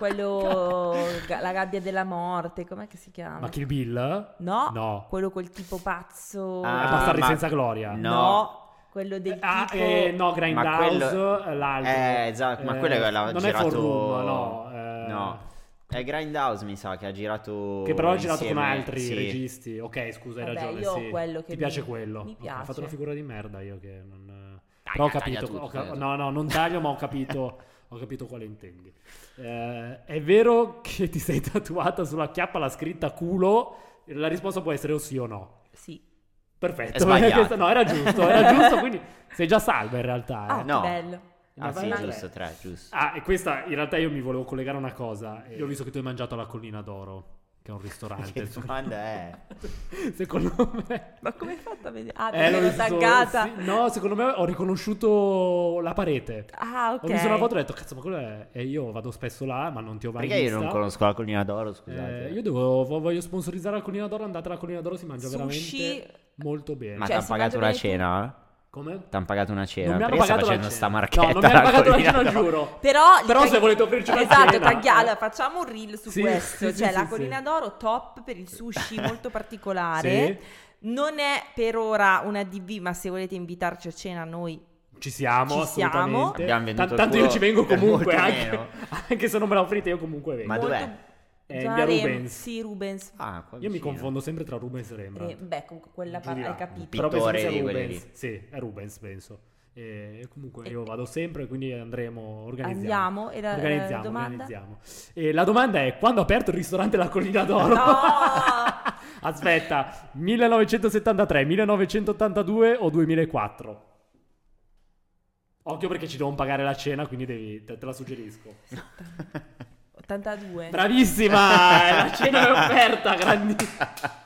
Speaker 1: Quello, la gabbia della morte, com'è che si chiama?
Speaker 2: ma Kill Bill?
Speaker 1: No,
Speaker 2: No.
Speaker 1: quello col tipo pazzo.
Speaker 3: Ah,
Speaker 2: Bastardi
Speaker 3: ma-
Speaker 2: senza gloria.
Speaker 3: no.
Speaker 1: quello del
Speaker 2: Ah,
Speaker 1: tipo...
Speaker 2: eh, no,
Speaker 3: Ma
Speaker 2: Grindhouse,
Speaker 3: quello-
Speaker 2: l'altro.
Speaker 3: Eh, esatto, ma quello è l'ha
Speaker 2: Non
Speaker 3: girato-
Speaker 2: è For Room, no. eh,
Speaker 3: No. È Grindhouse, mi sa, che ha girato.
Speaker 2: Che però ha girato con altri
Speaker 3: sì.
Speaker 2: registi. Ok, scusa, hai
Speaker 1: Vabbè,
Speaker 2: ragione.
Speaker 1: io
Speaker 2: sì.
Speaker 1: quello che
Speaker 2: Ti
Speaker 1: mi-
Speaker 2: piace quello?
Speaker 1: mi piace.
Speaker 2: ho fatto una figura di merda io che non...
Speaker 3: Dai,
Speaker 2: però ho capito.
Speaker 3: tutto,
Speaker 2: ho ca-
Speaker 3: taglia
Speaker 2: no, no, non taglio, ma ho capito. Ho capito quale intendi. Eh, è vero che ti sei tatuata sulla chiappa la scritta culo? La risposta può essere o sì o no.
Speaker 1: Sì.
Speaker 2: Perfetto. Questa- no, era giusto, era giusto, quindi sei già salva in realtà.
Speaker 1: Ah,
Speaker 2: eh.
Speaker 1: che
Speaker 3: No.
Speaker 1: bello.
Speaker 3: Ah, sì, giusto, tre, giusto.
Speaker 2: Ah, e questa in realtà io mi volevo collegare a una cosa. Io ho visto che tu hai mangiato alla Collina d'Oro, che è un ristorante.
Speaker 3: Che domanda è?
Speaker 2: Secondo me.
Speaker 1: Ma come hai fatto a vedere? Ah,
Speaker 2: Eh, l'ho
Speaker 1: taggata.
Speaker 2: sì, no, secondo me ho riconosciuto la parete.
Speaker 1: Ah, ok.
Speaker 2: Ho visto una foto e ho detto, cazzo, ma quello è... E io vado spesso là, ma non ti ho mai
Speaker 3: Perché io
Speaker 2: vista.
Speaker 3: non conosco la collina d'oro, scusate.
Speaker 2: Eh, io devo, vo- voglio sponsorizzare la Collina d'Oro, andate alla Collina d'Oro, si mangia
Speaker 1: Sushi.
Speaker 2: veramente molto bene.
Speaker 3: Ma
Speaker 1: cioè,
Speaker 3: t'hanno
Speaker 1: si
Speaker 3: pagato una
Speaker 1: bene
Speaker 3: cena?
Speaker 2: Come?
Speaker 3: T'hanno pagato una cena?
Speaker 2: Non mi hanno
Speaker 3: Perché sta
Speaker 2: pagato la
Speaker 3: facendo
Speaker 2: cena.
Speaker 3: sta marchetta?
Speaker 2: No, non mi hanno
Speaker 3: alla
Speaker 2: pagato la
Speaker 3: Collina
Speaker 2: cena,
Speaker 3: d'Oro?
Speaker 2: giuro.
Speaker 1: Però,
Speaker 2: Però
Speaker 1: gli
Speaker 2: se volete offrirci una
Speaker 1: esatto,
Speaker 2: cena, eh.
Speaker 1: allora, facciamo un reel su
Speaker 2: Sì,
Speaker 1: questo.
Speaker 2: sì,
Speaker 1: cioè,
Speaker 2: sì,
Speaker 1: la
Speaker 2: sì,
Speaker 1: collina
Speaker 2: sì.
Speaker 1: d'oro top per il sushi molto particolare.
Speaker 2: Sì,
Speaker 1: Non è per ora una DV, ma se volete invitarci a cena, noi
Speaker 2: ci siamo,
Speaker 1: Ci siamo.
Speaker 2: assolutamente.
Speaker 3: Abbiamo il
Speaker 2: tanto io ci vengo comunque, anche, anche se non me la offrite, io comunque vengo.
Speaker 3: Ma
Speaker 1: molto-
Speaker 2: È in via
Speaker 1: Rem-
Speaker 2: Rubens.
Speaker 1: Sì, Rubens.
Speaker 3: Ah, qua
Speaker 2: Io mi
Speaker 3: vicino.
Speaker 2: confondo sempre tra Rubens e Rembrandt.
Speaker 1: Eh, beh, comunque quella parte hai capito.
Speaker 3: Pi-
Speaker 2: Però penso
Speaker 3: Pittore
Speaker 2: sia
Speaker 3: di quelli
Speaker 2: Rubens. Sì, è Rubens, penso. E comunque io vado sempre, quindi andremo, organizziamo.
Speaker 1: Andiamo, e la- la
Speaker 2: organizziamo,
Speaker 1: domanda?
Speaker 2: organizziamo. E la domanda è, quando ha aperto il ristorante La Collina d'Oro?
Speaker 1: No!
Speaker 2: Aspetta, 1973, 1982 o 2004? Occhio perché ci devono pagare la cena, quindi devi, te, te la suggerisco.
Speaker 1: 82.
Speaker 2: Bravissima! eh, la cena è offerta, grandi.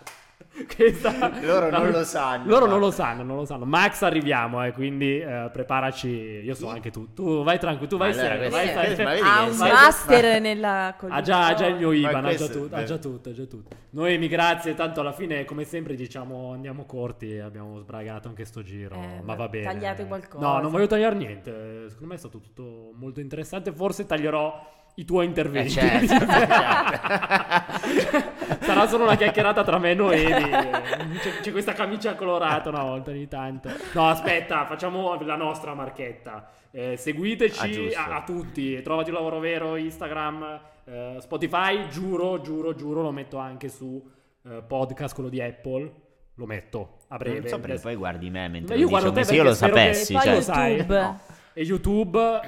Speaker 2: Questa-
Speaker 3: Loro non lo sanno,
Speaker 2: Loro
Speaker 3: ma-
Speaker 2: non lo sanno, non lo sanno. Max arriviamo, eh, quindi eh, preparaci. Io so anche tu. Tu vai tranquillo, tu vai
Speaker 3: Allora,
Speaker 2: serio. Vai
Speaker 3: ma vedi
Speaker 1: Ha un master nella collina
Speaker 2: Ha già, ha già il mio
Speaker 3: Ma
Speaker 2: IBAN, ha già, tutto, ha già tutto, ha già tutto. Noemi, grazie. Tanto alla fine, come sempre, diciamo andiamo corti. Abbiamo sbragato anche sto giro.
Speaker 1: Eh,
Speaker 2: ma va bene.
Speaker 1: tagliate qualcosa.
Speaker 2: No, non voglio tagliare niente. Secondo me è stato tutto molto interessante. Forse taglierò i tuoi interventi.
Speaker 3: Eh, certo,
Speaker 2: Sarà solo una chiacchierata tra me e Noemi. C'è, c'è questa camicia colorata una volta ogni tanto. No, aspetta, facciamo la nostra marchetta. Eh,
Speaker 3: Ah,
Speaker 2: seguiteci
Speaker 3: giusto.
Speaker 2: a, a tutti. Trovati un lavoro vero, Instagram, eh, Spotify. Giuro, giuro, giuro, lo metto anche su eh, podcast, quello di Apple. Lo metto a breve.
Speaker 3: Non so perché poi guardi me mentre
Speaker 2: Io
Speaker 3: lo
Speaker 2: guardo
Speaker 3: dici,
Speaker 2: te
Speaker 3: come se io lo
Speaker 2: che-
Speaker 3: sapessi.
Speaker 1: E poi
Speaker 3: cioè.
Speaker 1: YouTube.
Speaker 2: No. E YouTube,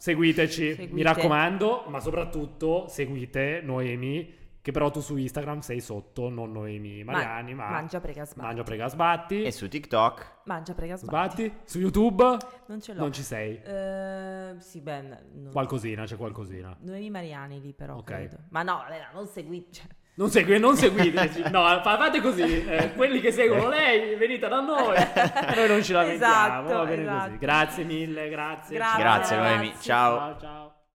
Speaker 2: seguiteci,
Speaker 1: Seguite.
Speaker 2: mi raccomando, ma soprattutto seguite Noemi, che però tu su Instagram sei sotto, non Noemi
Speaker 1: Ma-
Speaker 2: Mariani, ma,
Speaker 1: Mangia, prega, sbatti.
Speaker 2: Mangia, prega, sbatti.
Speaker 3: E su TikTok
Speaker 1: Mangia, prega, sbatti.
Speaker 2: Sbatti. Su YouTube
Speaker 1: Non ce l'ho.
Speaker 2: non ci sei.
Speaker 1: Eh, sì, beh, non...
Speaker 2: Qualcosina, c'è qualcosina.
Speaker 1: Noemi Mariani lì però,
Speaker 2: Ok.
Speaker 1: credo. Ma no, non seguite.
Speaker 2: Non, segui, non seguiteci, no, fa- fate così, eh, quelli che seguono lei, venite da noi, noi non ci lamentiamo,
Speaker 1: Esatto,
Speaker 2: va bene
Speaker 1: esatto.
Speaker 2: così. Grazie mille, grazie.
Speaker 1: Grazie,
Speaker 3: Grazie Noemi, ciao
Speaker 2: ciao. ciao.